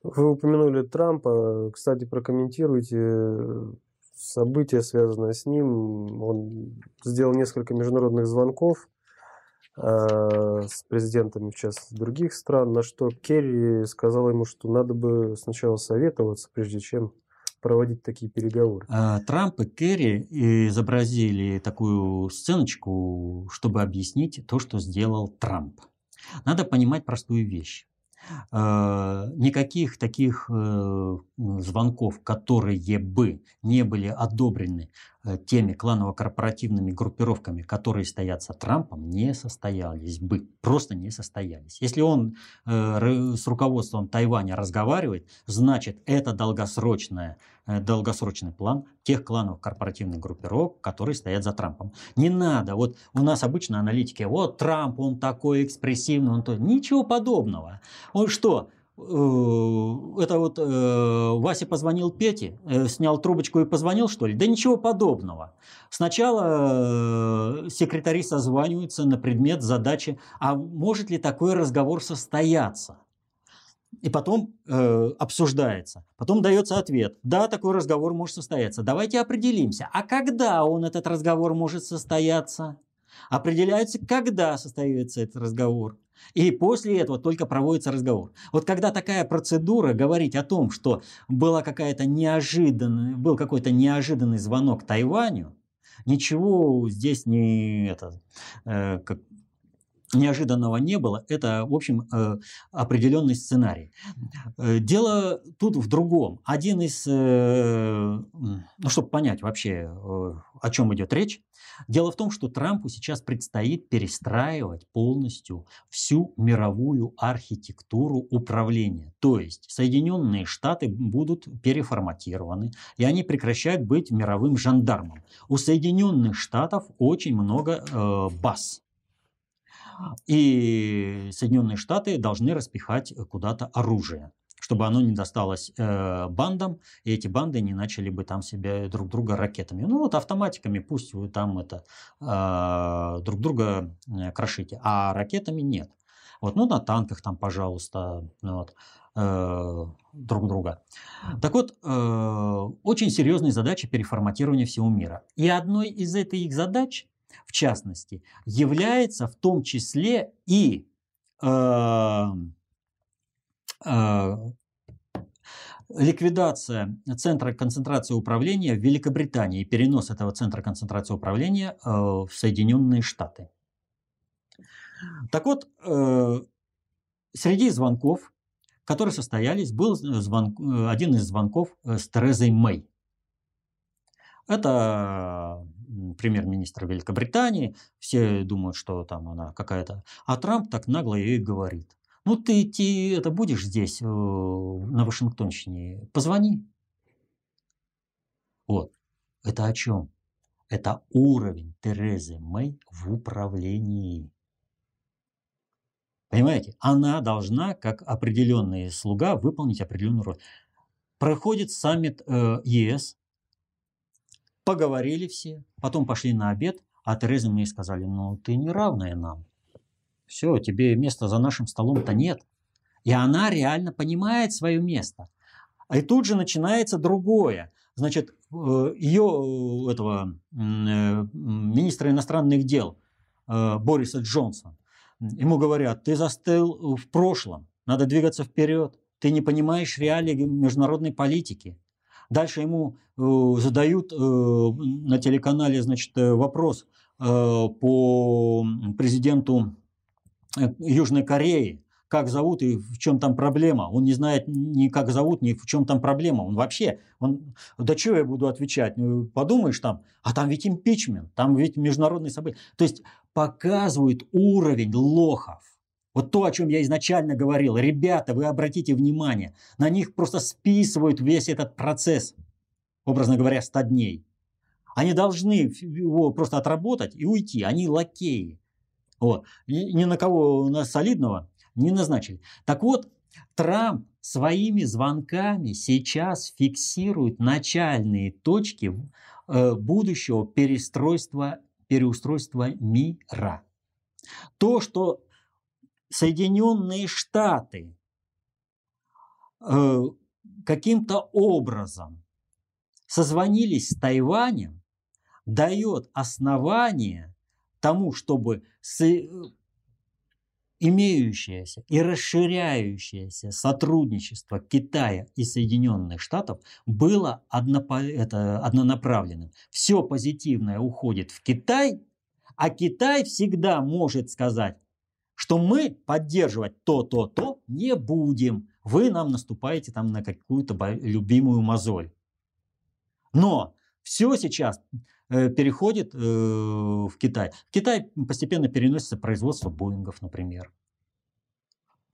Вы упомянули Трампа. Кстати, прокомментируйте э, события, связанное с ним. Он сделал несколько международных звонков э, с президентами, в частности, других стран, на что Керри сказал ему, что надо бы сначала советоваться, прежде чем проводить такие переговоры. А, Трамп и Керри изобразили такую сценочку, чтобы объяснить то, что сделал Трамп. Надо понимать простую вещь. Э, никаких таких э, звонков, которые бы не были одобрены теми кланово-корпоративными группировками, которые стоят за Трампом, не состоялись бы. Просто не состоялись. Если он с руководством Тайваня разговаривает, значит это долгосрочная, долгосрочный план тех клановых корпоративных группировок, которые стоят за Трампом. Не надо. Вот у нас обычно аналитики, вот Трамп, он такой экспрессивный, он то... Ничего подобного. Он что, Э, это вот э, Вася позвонил Пете, э, снял трубочку и позвонил, что ли? Да ничего подобного. Сначала э, секретари созваниваются на предмет задачи, а может ли такой разговор состояться? И потом э, обсуждается. Потом дается ответ. Да, такой разговор может состояться. Давайте определимся. А когда он, этот разговор, может состояться? Определяется, когда состоится этот разговор. И после этого только проводится разговор. Вот когда такая процедура, говорить о том, что была какая-то неожиданная, был какой-то неожиданный звонок Тайваню, ничего здесь не, это, э, как, неожиданного не было. Это, в общем, э, определенный сценарий. Э, дело тут в другом. Один из, э, ну, чтобы понять вообще, о чем идет речь, дело в том, что Трампу сейчас предстоит перестраивать полностью всю мировую архитектуру управления. То есть Соединенные Штаты будут переформатированы, и они прекращают быть мировым жандармом. У Соединенных Штатов очень много баз и Соединенные Штаты должны распихать куда-то оружие чтобы оно не досталось э, бандам, и эти банды не начали бы там себя друг друга ракетами. Ну вот автоматиками пусть вы там это э, друг друга э, крошите, а ракетами нет. Вот, ну на танках там, пожалуйста, ну вот, э, друг друга. Так вот, э, очень серьезные задачи переформатирования всего мира. И одной из этих их задач в частности, является в том числе и э, э, ликвидация центра концентрации управления в Великобритании и перенос этого центра концентрации управления э, в Соединенные Штаты. Так вот, э, среди звонков, которые состоялись, был звонк, э, один из звонков э, с Терезой Мэй. Это премьер-министр Великобритании, все думают, что там она какая-то, а Трамп так нагло ей говорит. Ну ты идти это будешь здесь, э, на Вашингтонщине, позвони. Вот. Это о чем? Это уровень Терезы Мэй в управлении. Понимаете, она должна, как определенный слуга, выполнить определенную роль. Проходит саммит э, ЕС, поговорили все, потом пошли на обед, а Тереза мне сказали, ну ты не равная нам. Все, тебе места за нашим столом-то нет. И она реально понимает свое место. И тут же начинается другое. Значит, э, ее, этого э, министра иностранных дел э, Бориса Джонсона, ему говорят, ты застыл в прошлом, надо двигаться вперед, ты не понимаешь реалий международной политики. Дальше ему задают на телеканале значит, вопрос по президенту Южной Кореи, как зовут и в чем там проблема. Он не знает ни как зовут, ни в чем там проблема. Он вообще, он, да чего я буду отвечать? Ну, подумаешь там, а там ведь импичмент, там ведь международные события. То есть показывают уровень лохов. Вот то, о чем я изначально говорил. Ребята, вы обратите внимание, на них просто списывают весь этот процесс, образно говоря, 100 дней. Они должны его просто отработать и уйти. Они лакеи. Вот. ни на кого у нас солидного не назначили. Так вот, Трамп своими звонками сейчас фиксирует начальные точки э, будущего перестройства, переустройства мира. То, что Соединенные Штаты э, каким-то образом созвонились с Тайванем, дает основание тому, чтобы имеющееся и расширяющееся сотрудничество Китая и Соединенных Штатов было однопо... это, однонаправленным. Все позитивное уходит в Китай, а Китай всегда может сказать, что мы поддерживать то-то-то не будем. Вы нам наступаете там на какую-то любимую мозоль. Но все сейчас Э, переходит э, в Китай. В Китай постепенно переносится производство Боингов, например.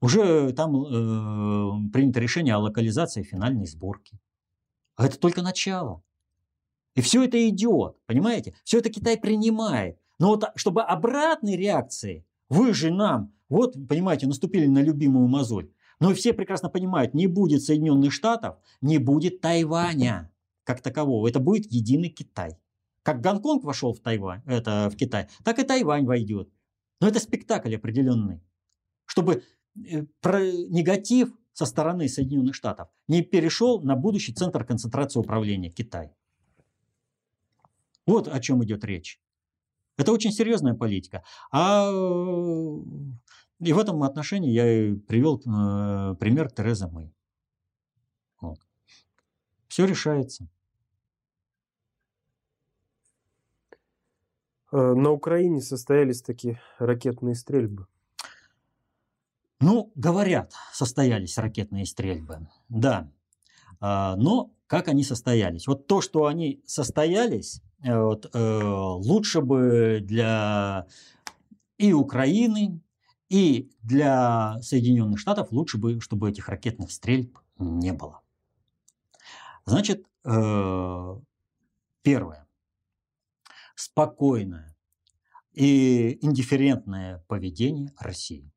Уже там э, принято решение о локализации финальной сборки. А это только начало. И все это идет, понимаете? Все это Китай принимает. Но вот чтобы обратной реакции, вы же нам, вот, понимаете, наступили на любимую мозоль. Но все прекрасно понимают, не будет Соединенных Штатов, не будет Тайваня как такового. Это будет единый Китай. Как Гонконг вошел в Тайвань, это в Китай, так и Тайвань войдет. Но это спектакль определенный. Чтобы э, про негатив со стороны Соединенных Штатов не перешел на будущий центр концентрации управления Китай. Вот о чем идет речь. Это очень серьезная политика. А и в этом отношении я привел э, пример Терезы Мэй. Вот. Все решается. Э, на Украине состоялись такие ракетные стрельбы. Ну, говорят, состоялись ракетные стрельбы, да. А, но как они состоялись? Вот то, что они состоялись, вот, э, лучше бы для и Украины, и для Соединенных Штатов лучше бы, чтобы этих ракетных стрельб не было. Значит, первое спокойное и индифферентное поведение России.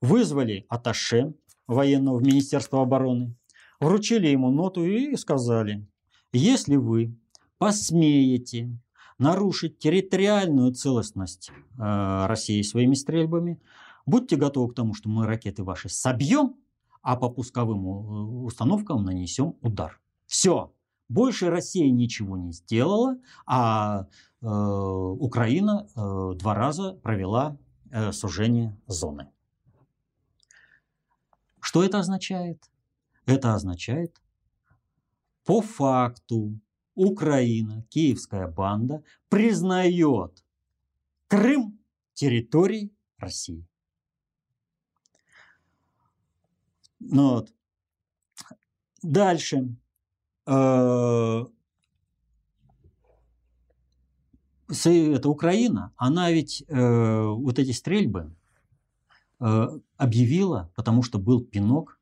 Вызвали Аташе военного в Министерство обороны, вручили ему ноту и сказали, если вы посмеете нарушить территориальную целостность э, России своими стрельбами, будьте готовы к тому, что мы ракеты ваши собьем, а по пусковым э, установкам нанесем удар. Все, больше Россия ничего не сделала, а э, Украина э, два раза провела э, сужение зоны. Что это означает? Это означает, по факту Украина, киевская банда, признает Крым территорией России. Ну вот. Дальше. Э, это Украина, она ведь э, вот эти стрельбы э, объявила, потому что был пинок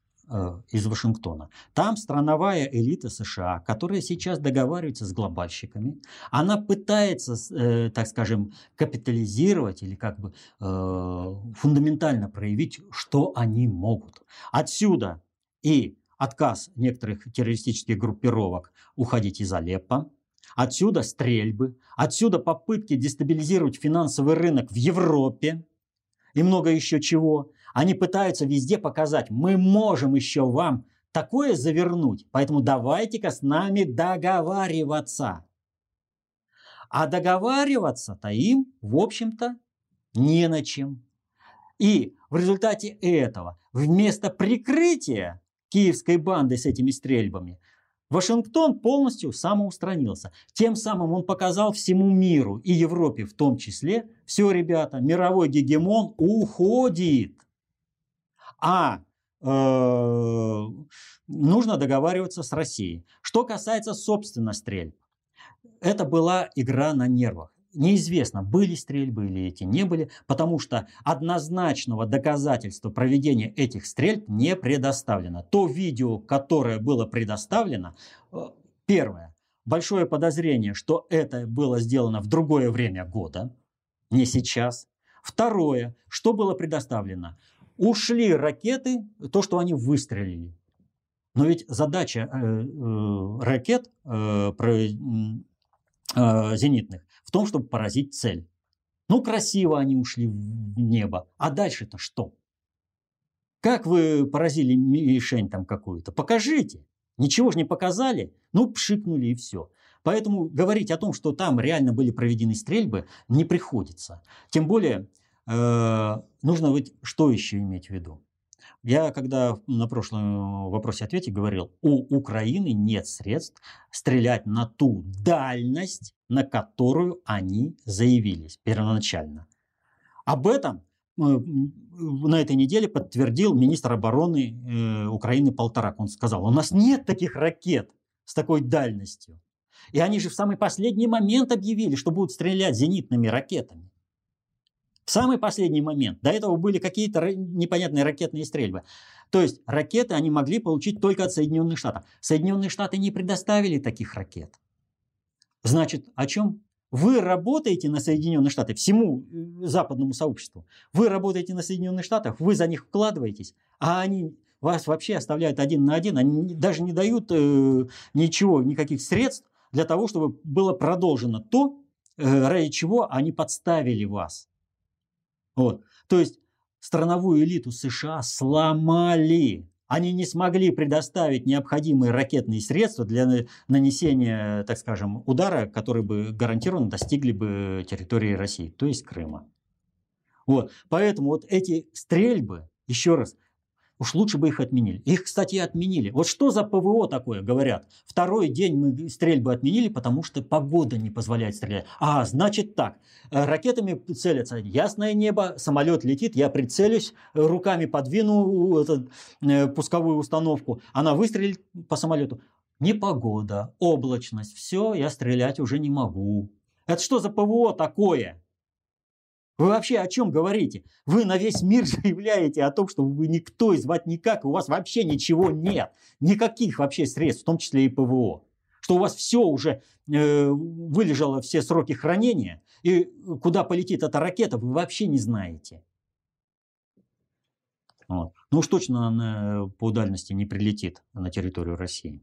из Вашингтона. Там страновая элита США, которая сейчас договаривается с глобальщиками, она пытается, э, так скажем, капитализировать или как бы э, фундаментально проявить, что они могут. Отсюда и отказ некоторых террористических группировок уходить из Алеппо, Отсюда стрельбы, отсюда попытки дестабилизировать финансовый рынок в Европе и много еще чего. Они пытаются везде показать, мы можем еще вам такое завернуть, поэтому давайте-ка с нами договариваться. А договариваться-то им, в общем-то, не на чем. И в результате этого вместо прикрытия киевской банды с этими стрельбами Вашингтон полностью самоустранился. Тем самым он показал всему миру и Европе в том числе, все, ребята, мировой гегемон уходит. А э, нужно договариваться с Россией. Что касается, собственно, стрельб. Это была игра на нервах. Неизвестно, были стрельбы или эти не были, потому что однозначного доказательства проведения этих стрельб не предоставлено. То видео, которое было предоставлено, э, первое, большое подозрение, что это было сделано в другое время года, не сейчас. Второе, что было предоставлено? Ушли ракеты, то, что они выстрелили. Но ведь задача э, э, ракет э, про, э, зенитных в том, чтобы поразить цель. Ну, красиво они ушли в небо. А дальше-то что? Как вы поразили мишень там какую-то? Покажите. Ничего же не показали. Ну, пшикнули и все. Поэтому говорить о том, что там реально были проведены стрельбы, не приходится. Тем более, нужно ведь что еще иметь в виду? Я когда на прошлом вопросе-ответе говорил, у Украины нет средств стрелять на ту дальность, на которую они заявились первоначально. Об этом э, на этой неделе подтвердил министр обороны э, Украины Полторак. Он сказал, у нас нет таких ракет с такой дальностью. И они же в самый последний момент объявили, что будут стрелять зенитными ракетами. Самый последний момент. До этого были какие-то непонятные ракетные стрельбы. То есть ракеты они могли получить только от Соединенных Штатов. Соединенные Штаты не предоставили таких ракет. Значит, о чем? Вы работаете на Соединенные Штаты, всему э, западному сообществу. Вы работаете на Соединенных Штатах, вы за них вкладываетесь, а они вас вообще оставляют один на один, они даже не дают э, ничего, никаких средств для того, чтобы было продолжено то, э, ради чего они подставили вас. Вот. То есть страновую элиту США сломали. Они не смогли предоставить необходимые ракетные средства для нанесения, так скажем, удара, который бы гарантированно достигли бы территории России, то есть Крыма. Вот. Поэтому вот эти стрельбы, еще раз, Уж лучше бы их отменили. Их, кстати, отменили. Вот что за ПВО такое, говорят. Второй день мы стрельбы отменили, потому что погода не позволяет стрелять. А, значит так. Э, ракетами целятся. Ясное небо, самолет летит, я прицелюсь, руками подвину эту, э, пусковую установку. Она выстрелит по самолету. Непогода, облачность, все, я стрелять уже не могу. Это что за ПВО такое? Вы вообще о чем говорите? Вы на весь мир заявляете о том, что вы никто и звать никак, и у вас вообще ничего нет. Никаких вообще средств, в том числе и ПВО. Что у вас все уже э, вылежало, все сроки хранения, и куда полетит эта ракета, вы вообще не знаете. Вот. Ну уж точно она по дальности не прилетит на территорию России.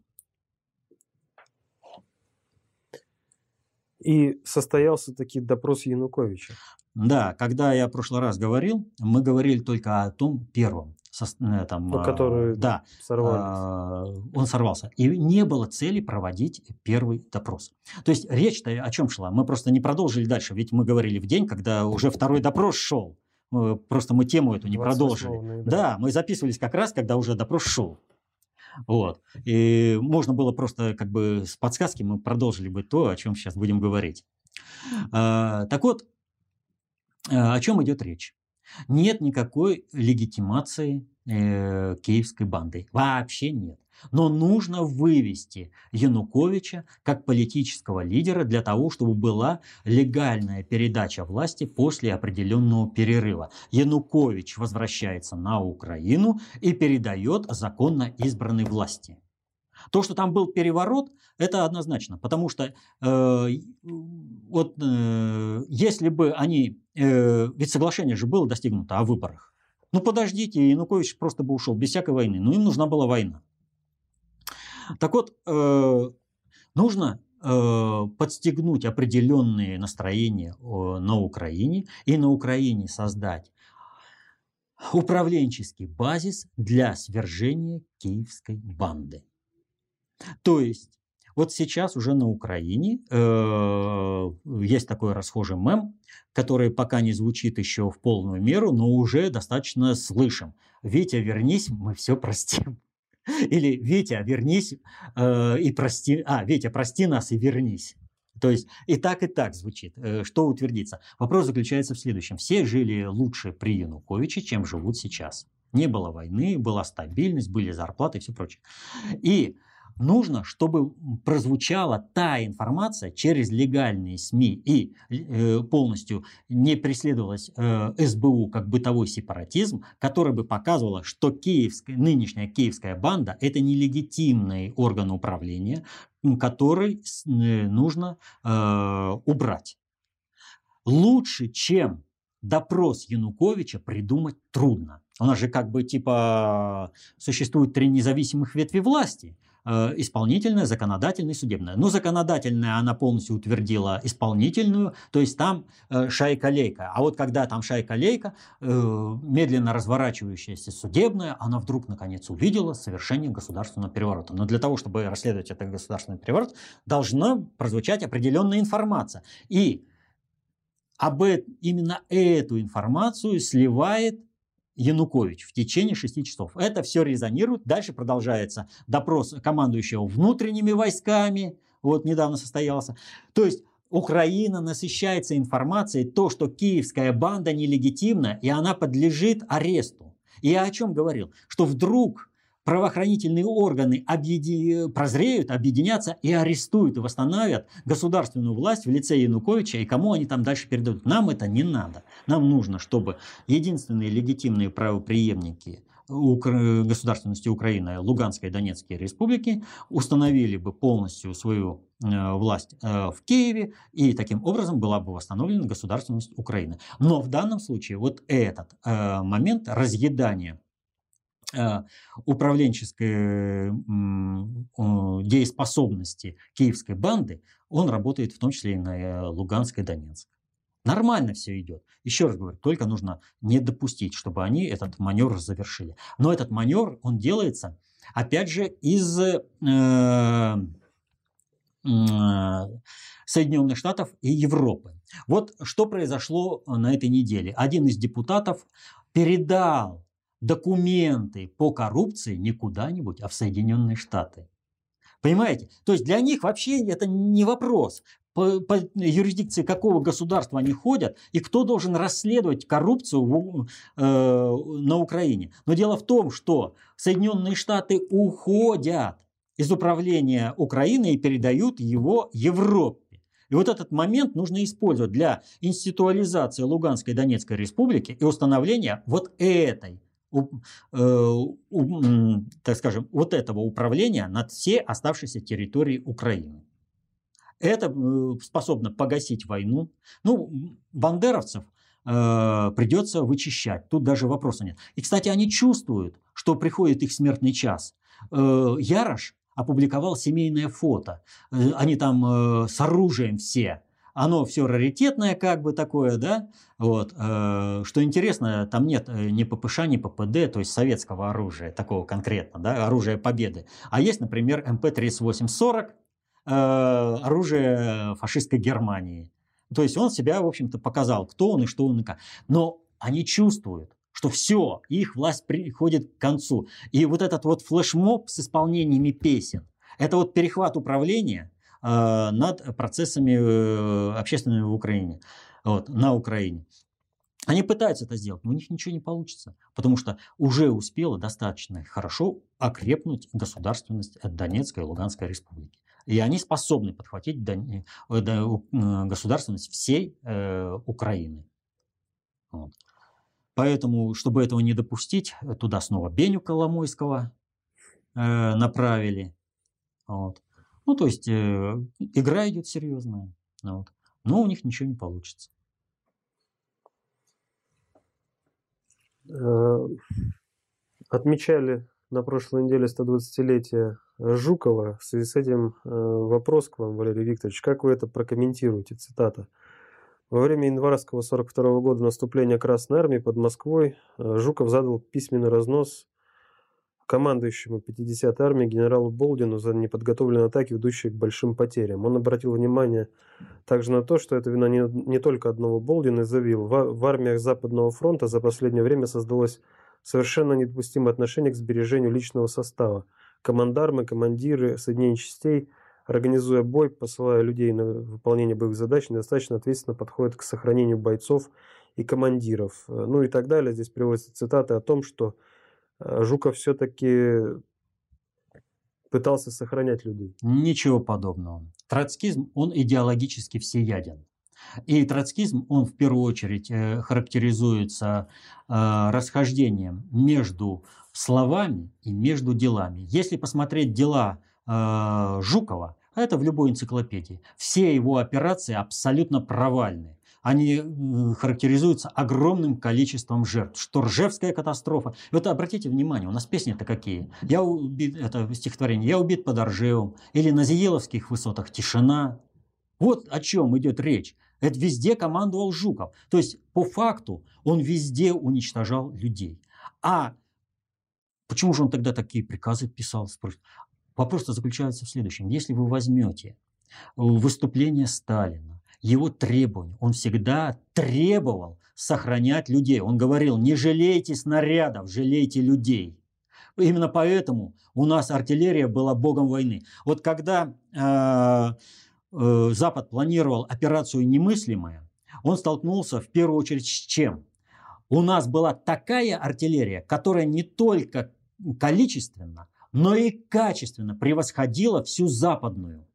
И состоялся таки допрос Януковича. Да, когда я в прошлый раз говорил, мы говорили только о том первом. Со, э, там, ну, который да, а, он сорвался. И не было цели проводить первый допрос. То есть речь-то о чем шла? Мы просто не продолжили дальше, ведь мы говорили в день, когда уже второй допрос шел. Просто мы тему эту не продолжили. Да. да, мы записывались как раз, когда уже допрос шел. Вот. И можно было просто как бы с подсказки мы продолжили бы то, о чем сейчас будем говорить. А, так вот, Э, о чем идет речь? нет никакой легитимации э, киевской банды. Вообще нет. Но нужно вывести Януковича как политического лидера для того, чтобы была легальная передача власти после определенного перерыва. Янукович возвращается на Украину и передает законно избранной власти. То, что там был переворот, это однозначно, потому что э, вот э, если бы они, э, ведь соглашение же было достигнуто о выборах. Ну подождите, Янукович просто бы ушел без всякой войны, но им нужна была война. Так вот, э, нужно э, подстегнуть определенные настроения на Украине и на Украине создать управленческий базис для свержения киевской банды. То есть вот сейчас уже на Украине э, есть такой расхожий мем, который пока не звучит еще в полную меру, но уже достаточно слышим. Витя, вернись, мы все простим. Или Витя, вернись э, и прости. А, Витя, прости нас и вернись. То есть и так, и так звучит. Э, что утвердится? Вопрос заключается в следующем. Все жили лучше при Януковиче, чем живут сейчас. Не было войны, была стабильность, были зарплаты и все прочее. И нужно, чтобы прозвучала та информация через легальные СМИ и э, полностью не преследовалась э, СБУ как бытовой сепаратизм, который бы показывала, что киевская, нынешняя киевская банда – это нелегитимный орган управления, который э, нужно э, убрать. Лучше, чем допрос Януковича придумать трудно. У нас же как бы типа существует три независимых ветви власти. Э, исполнительная, законодательная и судебная. Но законодательная она полностью утвердила исполнительную, то есть там э, шайка-лейка. А вот когда там шайка-лейка, э, медленно разворачивающаяся судебная, она вдруг наконец увидела совершение государственного переворота. Но для того, чтобы расследовать этот государственный переворот, должна прозвучать определенная информация. И об именно эту информацию сливает Янукович в течение шести часов. Это все резонирует. Дальше продолжается допрос командующего внутренними войсками. Вот недавно состоялся. То есть Украина насыщается информацией, то, что киевская банда нелегитимна, и она подлежит аресту. Я о чем говорил? Что вдруг правоохранительные органы объеди... прозреют, объединятся и арестуют и восстановят государственную власть в лице Януковича, и кому они там дальше передадут. Нам это не надо. Нам нужно, чтобы единственные легитимные правоприемники государственности Украины, Луганской и Донецкой республики установили бы полностью свою э, власть э, в Киеве, и таким образом была бы восстановлена государственность Украины. Но в данном случае вот этот э, момент разъедания управленческой дееспособности киевской банды, он работает в том числе и на э, Луганск и Донецк. Нормально все идет. Еще раз говорю, только нужно не допустить, чтобы они этот маневр завершили. Но этот маневр, он делается, опять же, из э, э, Соединенных Штатов и Европы. Вот что произошло на этой неделе. Один из депутатов передал документы по коррупции не куда-нибудь, а в Соединенные Штаты. Понимаете? То есть для них вообще это не вопрос, по, по юрисдикции какого государства они ходят и кто должен расследовать коррупцию в, э, на Украине. Но дело в том, что Соединенные Штаты уходят из управления Украины и передают его Европе. И вот этот момент нужно использовать для институализации Луганской и Донецкой республики и установления вот этой Э, так скажем, вот этого управления над всей оставшейся территорией Украины. Это э, способно погасить войну. Ну, бандеровцев э, придется вычищать. Тут даже вопроса нет. И, кстати, они чувствуют, что приходит их смертный час. Ярош опубликовал семейное фото. Они там с оружием все оно все раритетное как бы такое, да, вот, э, что интересно, там нет э, ни ППШ, ни ППД, то есть советского оружия, такого конкретно, да, оружия победы, а есть, например, МП-3840, э, оружие фашистской Германии. То есть он себя, в общем-то, показал, кто он и что он и как. Но они чувствуют, что все, их власть приходит к концу. И вот этот вот флешмоб с исполнениями песен, это вот перехват управления – над процессами э, общественными в Украине, вот, на Украине. Они пытаются это сделать, но у них ничего не получится, потому что уже успела достаточно хорошо окрепнуть государственность Донецкой и Луганской республики. И они способны подхватить э, государственность всей э, Украины. Вот. Поэтому, чтобы этого не допустить, туда снова Беню Коломойского э, направили. Вот. Ну, то есть э, игра идет серьезная. Вот. Но у них ничего не получится. Э, отмечали на прошлой неделе 120-летие Жукова. В связи с этим э, вопрос к вам, Валерий Викторович. Как вы это прокомментируете? Цитата. Во время январского 42 года наступления Красной Армии под Москвой э, Жуков задал письменный разнос командующему 50-й армией генералу Болдину за неподготовленные атаки, ведущие к большим потерям. Он обратил внимание также на то, что это вина не, не только одного Болдина, и заявил, в, в армиях Западного фронта за последнее время создалось совершенно недопустимое отношение к сбережению личного состава. Командармы, командиры соединений частей, организуя бой, посылая людей на выполнение боевых задач, недостаточно ответственно подходят к сохранению бойцов и командиров. Ну и так далее. Здесь приводятся цитаты о том, что Э, Жуков все-таки пытался сохранять людей. Ничего подобного. Троцкизм, он идеологически всеяден. И троцкизм, он в первую очередь э, характеризуется э, расхождением между словами и между делами. Если посмотреть дела Жукова, а это в любой энциклопедии, все его операции абсолютно провальны они характеризуются огромным количеством жертв. Что Ржевская катастрофа. Вот обратите внимание, у нас песни-то какие. Я убит, это стихотворение, я убит под Ржевом. Или на Зиеловских высотах тишина. Вот о чем идет речь. Это везде командовал Жуков. То есть, по факту, он везде уничтожал людей. А почему же он тогда такие приказы писал? Вопрос заключается в следующем. Если вы возьмете выступление Сталина, его требования. Он всегда требовал сохранять людей. Он говорил, не жалейте снарядов, жалейте людей. Именно поэтому у нас артиллерия была богом войны. Вот когда э, э, Запад планировал операцию «Немыслимая», он столкнулся в первую очередь с чем? У нас была такая артиллерия, которая не только количественно, но и качественно превосходила всю западную.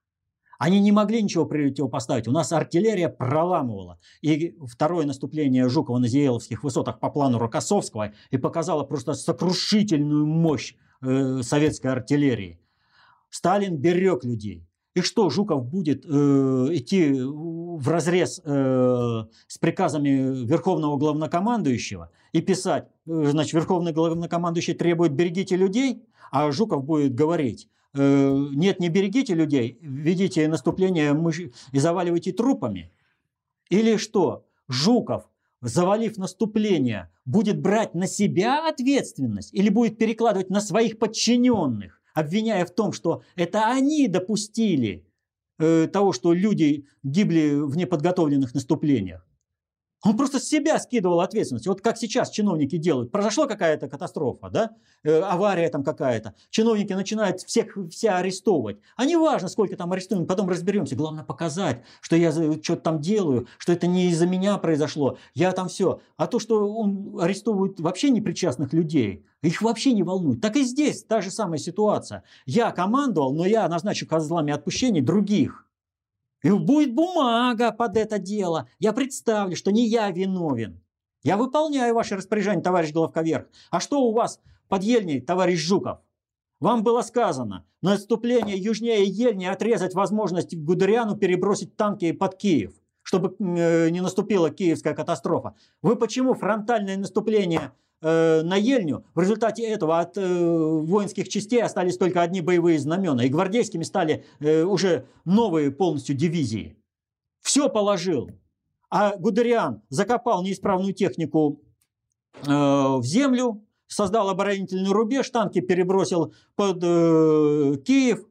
Они не могли ничего противопоставить. У нас артиллерия проламывала. И второе наступление Жукова на Зиеловских высотах по плану Рокоссовского и показало просто сокрушительную мощь э, советской артиллерии. Сталин берег людей. И что, Жуков будет э, идти в разрез э, с приказами Верховного Главнокомандующего и писать, э, значит, Верховный Главнокомандующий требует «берегите людей», а Жуков будет говорить нет, не берегите людей, ведите наступление и заваливайте трупами. Или что, Жуков, завалив наступление, будет брать на себя ответственность или будет перекладывать на своих подчиненных, обвиняя в том, что это они допустили э, того, что люди гибли в неподготовленных наступлениях. Он просто с себя скидывал ответственность. Вот как сейчас чиновники делают. Произошла какая-то катастрофа, да? Э, авария там какая-то. Чиновники начинают всех вся арестовывать. А не важно, сколько там арестуем, потом разберемся. Главное показать, что я что-то там делаю, что это не из-за меня произошло. Я там все. А то, что он арестовывает вообще непричастных людей, их вообще не волнует. Так и здесь та же самая ситуация. Я командовал, но я назначу козлами отпущений других. И будет бумага под это дело. Я представлю, что не я виновен. Я выполняю ваше распоряжение, товарищ Головковерх. А что у вас под Ельней, товарищ Жуков? Вам было сказано, на отступление южнее Ельни отрезать возможность Гудериану перебросить танки под Киев, чтобы э, не наступила киевская катастрофа. Вы почему фронтальное наступление э, на Ельню. В результате этого от э, воинских частей остались только одни боевые знамена, и гвардейскими стали э, уже новые полностью дивизии. Все положил. А Гудериан закопал неисправную технику в землю, создал оборонительный рубеж, танки перебросил под Киев.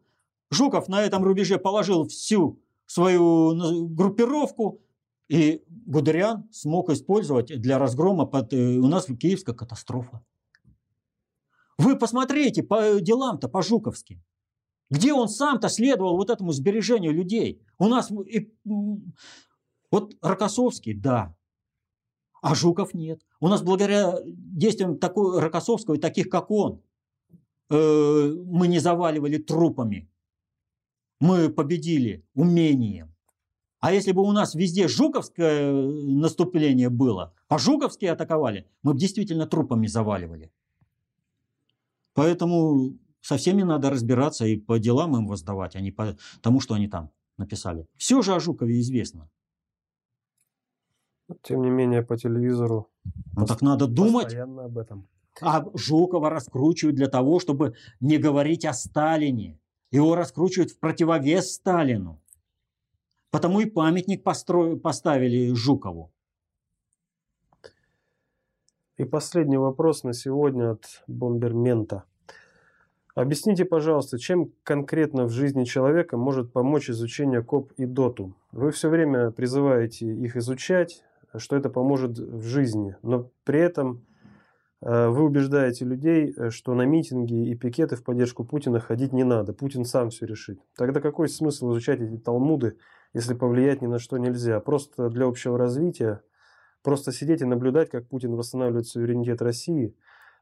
Жуков на этом рубеже положил всю свою группировку, и Гудериан смог использовать для разгрома под, э, у нас киевская катастрофа. Вы посмотрите по делам-то, по Жуковским. Где он сам-то следовал вот этому сбережению людей? У нас и, вот Рокоссовский, да. А Жуков нет. У нас благодаря действиям такой, Рокоссовского и таких, как он, э, мы не заваливали трупами. Мы победили умением. А если бы у нас везде жуковское э, наступление было, а жуковские атаковали, мы бы действительно трупами заваливали. Поэтому со всеми надо разбираться и по делам им воздавать, а не по тому, что они там написали. Все же о Жукове известно. Тем не менее, по телевизору ну, так надо думать. Постоянно об этом. А Жукова раскручивают для того, чтобы не говорить о Сталине. Его раскручивают в противовес Сталину. Потому и памятник постро... поставили Жукову. И последний вопрос на сегодня от Бомбермента. Объясните, пожалуйста, чем конкретно в жизни человека может помочь изучение КОП и ДОТу? Вы все время призываете их изучать, что это поможет в жизни, но при этом э, вы убеждаете людей, что на митинги и пикеты в поддержку Путина ходить не надо. Путин сам все решит. Тогда какой смысл изучать эти талмуды, если повлиять ни на что нельзя? Просто для общего развития, просто сидеть и наблюдать, как Путин восстанавливает суверенитет России,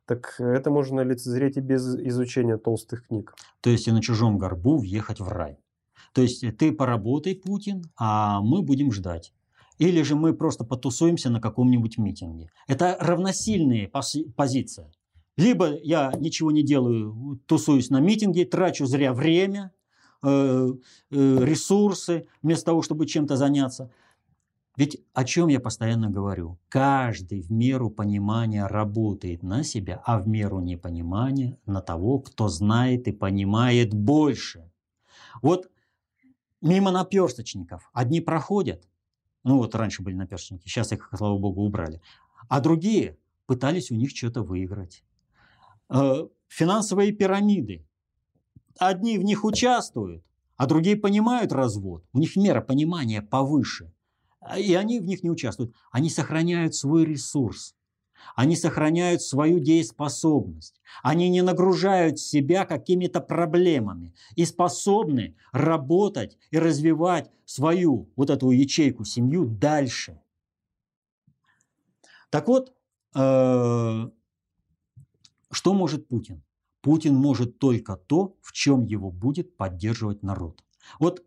так это можно лицезреть и без изучения толстых книг. То есть и на чужом горбу въехать в рай. То есть ты поработай, Путин, а мы будем ждать. Или же мы просто потусуемся на каком-нибудь митинге. Это равносильные пози позиции. Либо я ничего не делаю, тусуюсь на митинге, трачу зря время, ресурсы, вместо того, чтобы чем-то заняться. Ведь о чем я постоянно говорю? Каждый в меру понимания работает на себя, а в меру непонимания на того, кто знает и понимает больше. Вот мимо наперсточников одни проходят, ну вот раньше были наперстники, сейчас их, слава богу, убрали. А другие пытались у них что-то выиграть. Э, финансовые пирамиды. Одни в них участвуют, а другие понимают развод. У них мера понимания повыше. И они в них не участвуют. Они сохраняют свой ресурс. Они сохраняют свою дееспособность. Они не нагружают себя какими-то проблемами и способны работать и развивать свою вот эту ячейку, семью дальше. Так вот, э, что может Путин? Путин может только то, в чем его будет поддерживать народ. Вот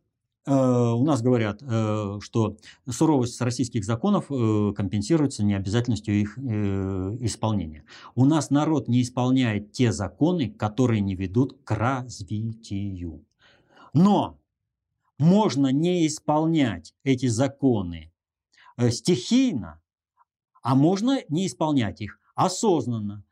Э, у нас говорят, э, что суровость российских законов э, компенсируется необязательностью их исполнения. У нас народ не исполняет те законы, которые не ведут к развитию. Но можно не исполнять эти законы стихийно, а можно не исполнять их осознанно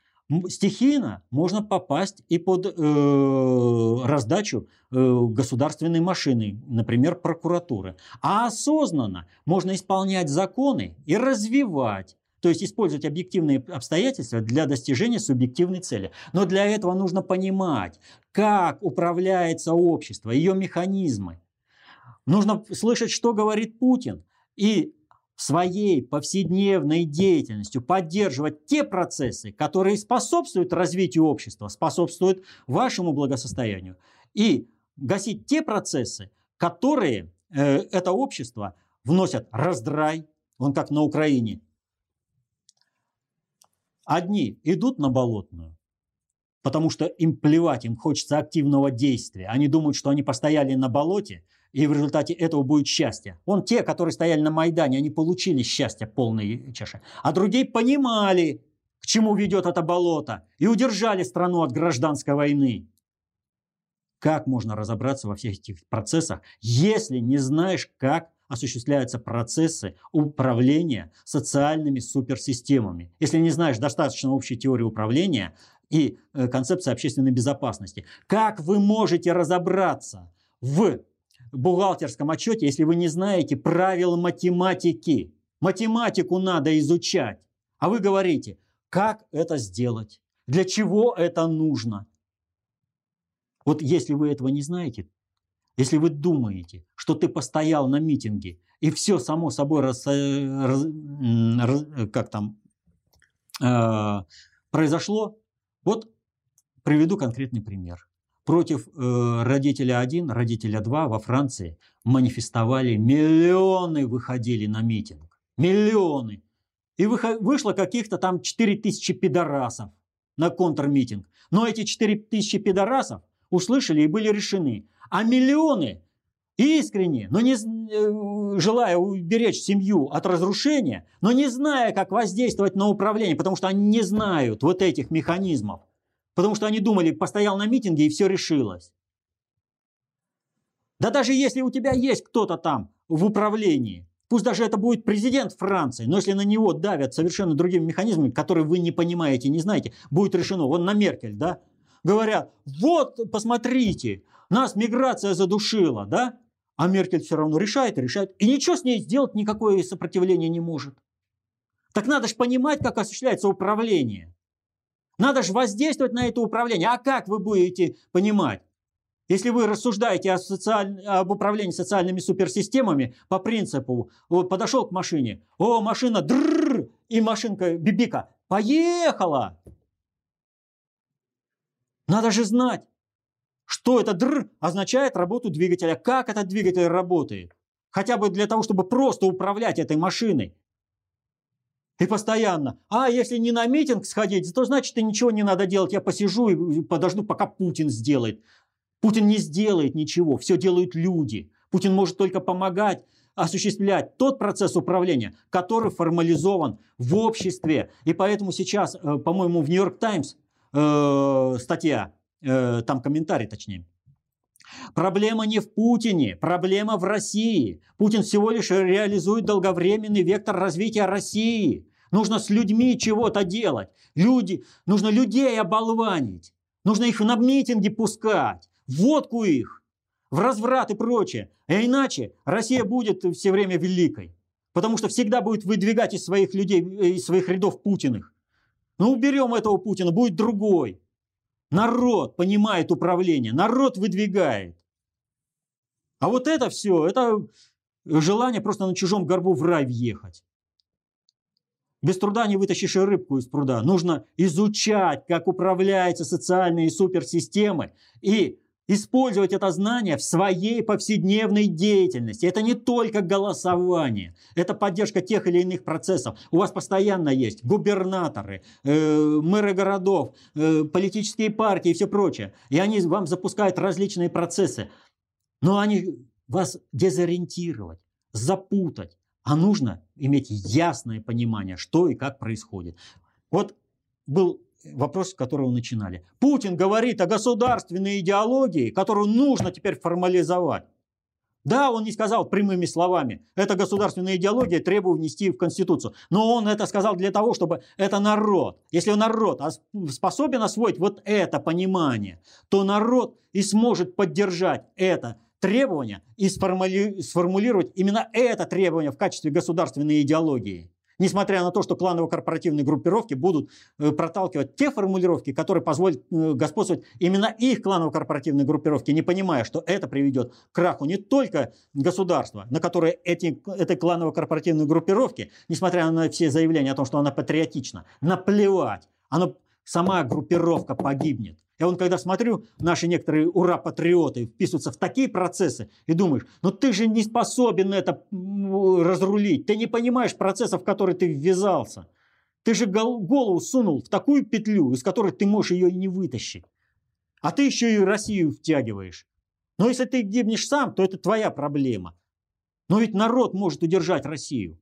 стихийно можно попасть и под э, раздачу э, государственной машины, например, прокуратуры. А осознанно можно исполнять законы и развивать то есть использовать объективные обстоятельства для достижения субъективной цели. Но для этого нужно понимать, как управляется общество, ее механизмы. Нужно слышать, что говорит Путин, и своей повседневной деятельностью поддерживать те процессы, которые способствуют развитию общества, способствуют вашему благосостоянию, и гасить те процессы, которые э, это общество вносят раздрай, он как на Украине. Одни идут на болотную, потому что им плевать, им хочется активного действия. Они думают, что они постояли на болоте, и в результате этого будет счастье. Вон те, которые стояли на Майдане, они получили счастье полной чаши. А другие понимали, к чему ведет это болото, и удержали страну от гражданской войны. Как можно разобраться во всех этих процессах, если не знаешь, как осуществляются процессы управления социальными суперсистемами. Если не знаешь достаточно общей теории управления и э, концепции общественной безопасности, как вы можете разобраться в бухгалтерском отчете, если вы не знаете правил математики. Математику надо изучать. А вы говорите, как это сделать? Для чего это нужно? Вот если вы этого не знаете, если вы думаете, что ты постоял на митинге, и все само собой раз, э, раз, раз, как там э, произошло, вот приведу конкретный пример против э, родителя 1, родителя 2 во Франции манифестовали, миллионы выходили на митинг. Миллионы. и вышло каких-то там 4000 пидорасов на контрмитинг. Но эти 4000 пидорасов услышали и были решены. А миллионы искренне, но не э, желая уберечь семью от разрушения, но не зная, как воздействовать на управление, потому что они не знают вот этих механизмов. Потому что они думали, постоял на митинге и все решилось. Да даже если у тебя есть кто-то там в управлении, пусть даже это будет президент Франции, но если на него давят совершенно другими механизмами, которые вы не понимаете, не знаете, будет решено. Вон на Меркель, да? Говорят, вот, посмотрите, нас миграция задушила, да? А Меркель все равно решает решает. И ничего с ней сделать никакое сопротивление не может. Так надо же понимать, как осуществляется управление. Надо же воздействовать на это управление. А как вы будете понимать? Если вы рассуждаете о социаль... об управлении социальными суперсистемами по принципу, вот подошел к машине, о, машина, дрррр, и машинка, бибика, поехала. Надо же знать, что это др означает работу двигателя, как этот двигатель работает. Хотя бы для того, чтобы просто управлять этой машиной. И постоянно. А если не на митинг сходить, то значит и ничего не надо делать. Я посижу и подожду, пока Путин сделает. Путин не сделает ничего, все делают люди. Путин может только помогать осуществлять тот процесс управления, который формализован в обществе. И поэтому сейчас, э, по-моему, в Нью-Йорк Таймс э, статья э, там комментарий точнее. Проблема не в Путине, проблема в России. Путин всего лишь реализует долговременный вектор развития России. Нужно с людьми чего-то делать. Люди, нужно людей оболванить. Нужно их на митинги пускать, водку их, в разврат и прочее. А иначе Россия будет все время великой. Потому что всегда будет выдвигать из своих людей, э, из своих рядов Путиных. Ну уберем этого Путина, будет другой. Народ понимает управление, народ выдвигает. А вот это все, это желание просто на чужом горбу в рай въехать. Без труда не вытащишь и рыбку из пруда. Нужно изучать, как управляются социальные суперсистемы и использовать это знание в своей повседневной деятельности. Это не только голосование, это поддержка тех или иных процессов. У вас постоянно есть губернаторы, э, мэры городов, э, политические партии и все прочее. И они вам запускают различные процессы. Но они вас дезориентировать, запутать. А нужно иметь ясное понимание, что и как происходит. Вот был вопрос, с которого начинали. Путин говорит о государственной идеологии, которую нужно теперь формализовать. Да, он не сказал прямыми словами, это государственная идеология, требую внести в Конституцию. Но он это сказал для того, чтобы это народ. Если народ способен освоить вот это понимание, то народ и сможет поддержать это требование и сформулировать именно это требование в качестве государственной идеологии. Несмотря на то, что кланово-корпоративные группировки будут э, проталкивать те формулировки, которые позволят э, господствовать именно их кланово-корпоративные группировки, не понимая, что это приведет к краху не только государства, на которое эти, этой кланово-корпоративной группировки, несмотря на все заявления о том, что она патриотична, наплевать. Она, сама группировка погибнет. Я вон когда смотрю, наши некоторые ура-патриоты вписываются в такие процессы и думаешь, ну ты же не способен это разрулить, ты не понимаешь процессов, в которые ты ввязался. Ты же голову сунул в такую петлю, из которой ты можешь ее и не вытащить. А ты еще и Россию втягиваешь. Но если ты гибнешь сам, то это твоя проблема. Но ведь народ может удержать Россию.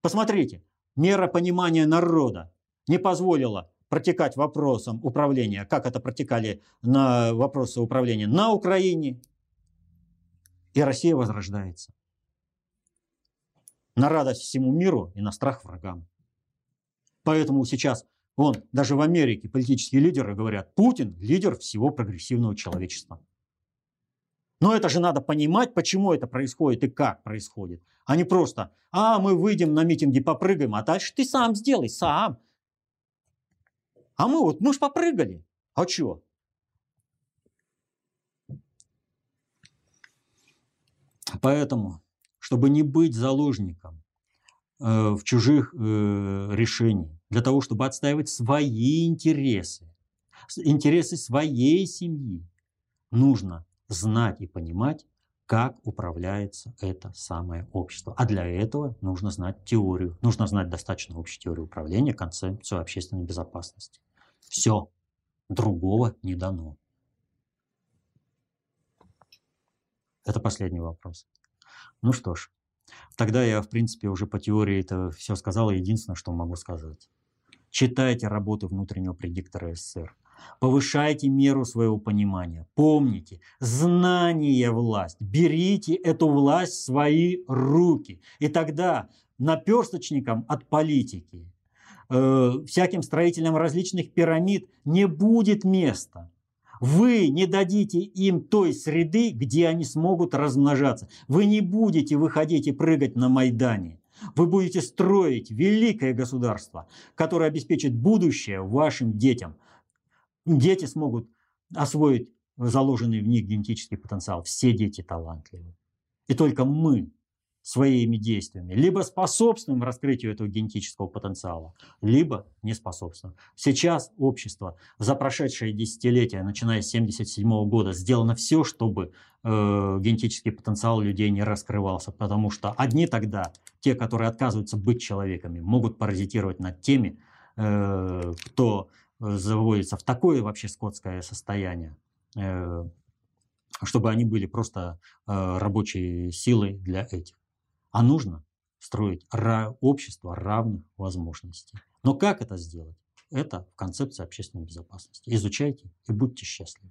Посмотрите, мера понимания народа не позволила протекать вопросам управления, как это протекали на вопросы управления на Украине, и Россия возрождается. На радость всему миру и на страх врагам. Поэтому сейчас он, даже в Америке политические лидеры говорят, Путин – лидер всего прогрессивного человечества. Но это же надо понимать, почему это происходит и как происходит. А не просто, а мы выйдем на митинги, попрыгаем, а дальше ты сам сделай, сам. А мы вот, мы ж попрыгали. А чё? Поэтому, чтобы не быть заложником э, в чужих э, решениях, для того, чтобы отстаивать свои интересы, интересы своей семьи, нужно знать и понимать, как управляется это самое общество. А для этого нужно знать теорию, нужно знать достаточно общую теорию управления, концепцию общественной безопасности. Все, другого не дано. Это последний вопрос. Ну что ж, тогда я, в принципе, уже по теории это все сказал. Единственное, что могу сказать. Читайте работы внутреннего предиктора СССР. Повышайте меру своего понимания. Помните, знание – власть. Берите эту власть в свои руки. И тогда наперсточникам от политики, э, всяким строителям различных пирамид не будет места. Вы не дадите им той среды, где они смогут размножаться. Вы не будете выходить и прыгать на Майдане. Вы будете строить великое государство, которое обеспечит будущее вашим детям. Дети смогут освоить заложенный в них генетический потенциал. Все дети талантливы. И только мы своими действиями либо способствуем раскрытию этого генетического потенциала, либо не способствуем. Сейчас общество за прошедшие десятилетия, начиная с 1977 года, сделано все, чтобы э, генетический потенциал людей не раскрывался, потому что одни тогда, те, которые отказываются быть человеками, могут паразитировать над теми, э, кто заводится в такое вообще скотское состояние, э, чтобы они были просто э, рабочей силой для этих. А нужно строить общество равных возможностей. Но как это сделать? Это в концепции общественной безопасности. Изучайте и будьте счастливы.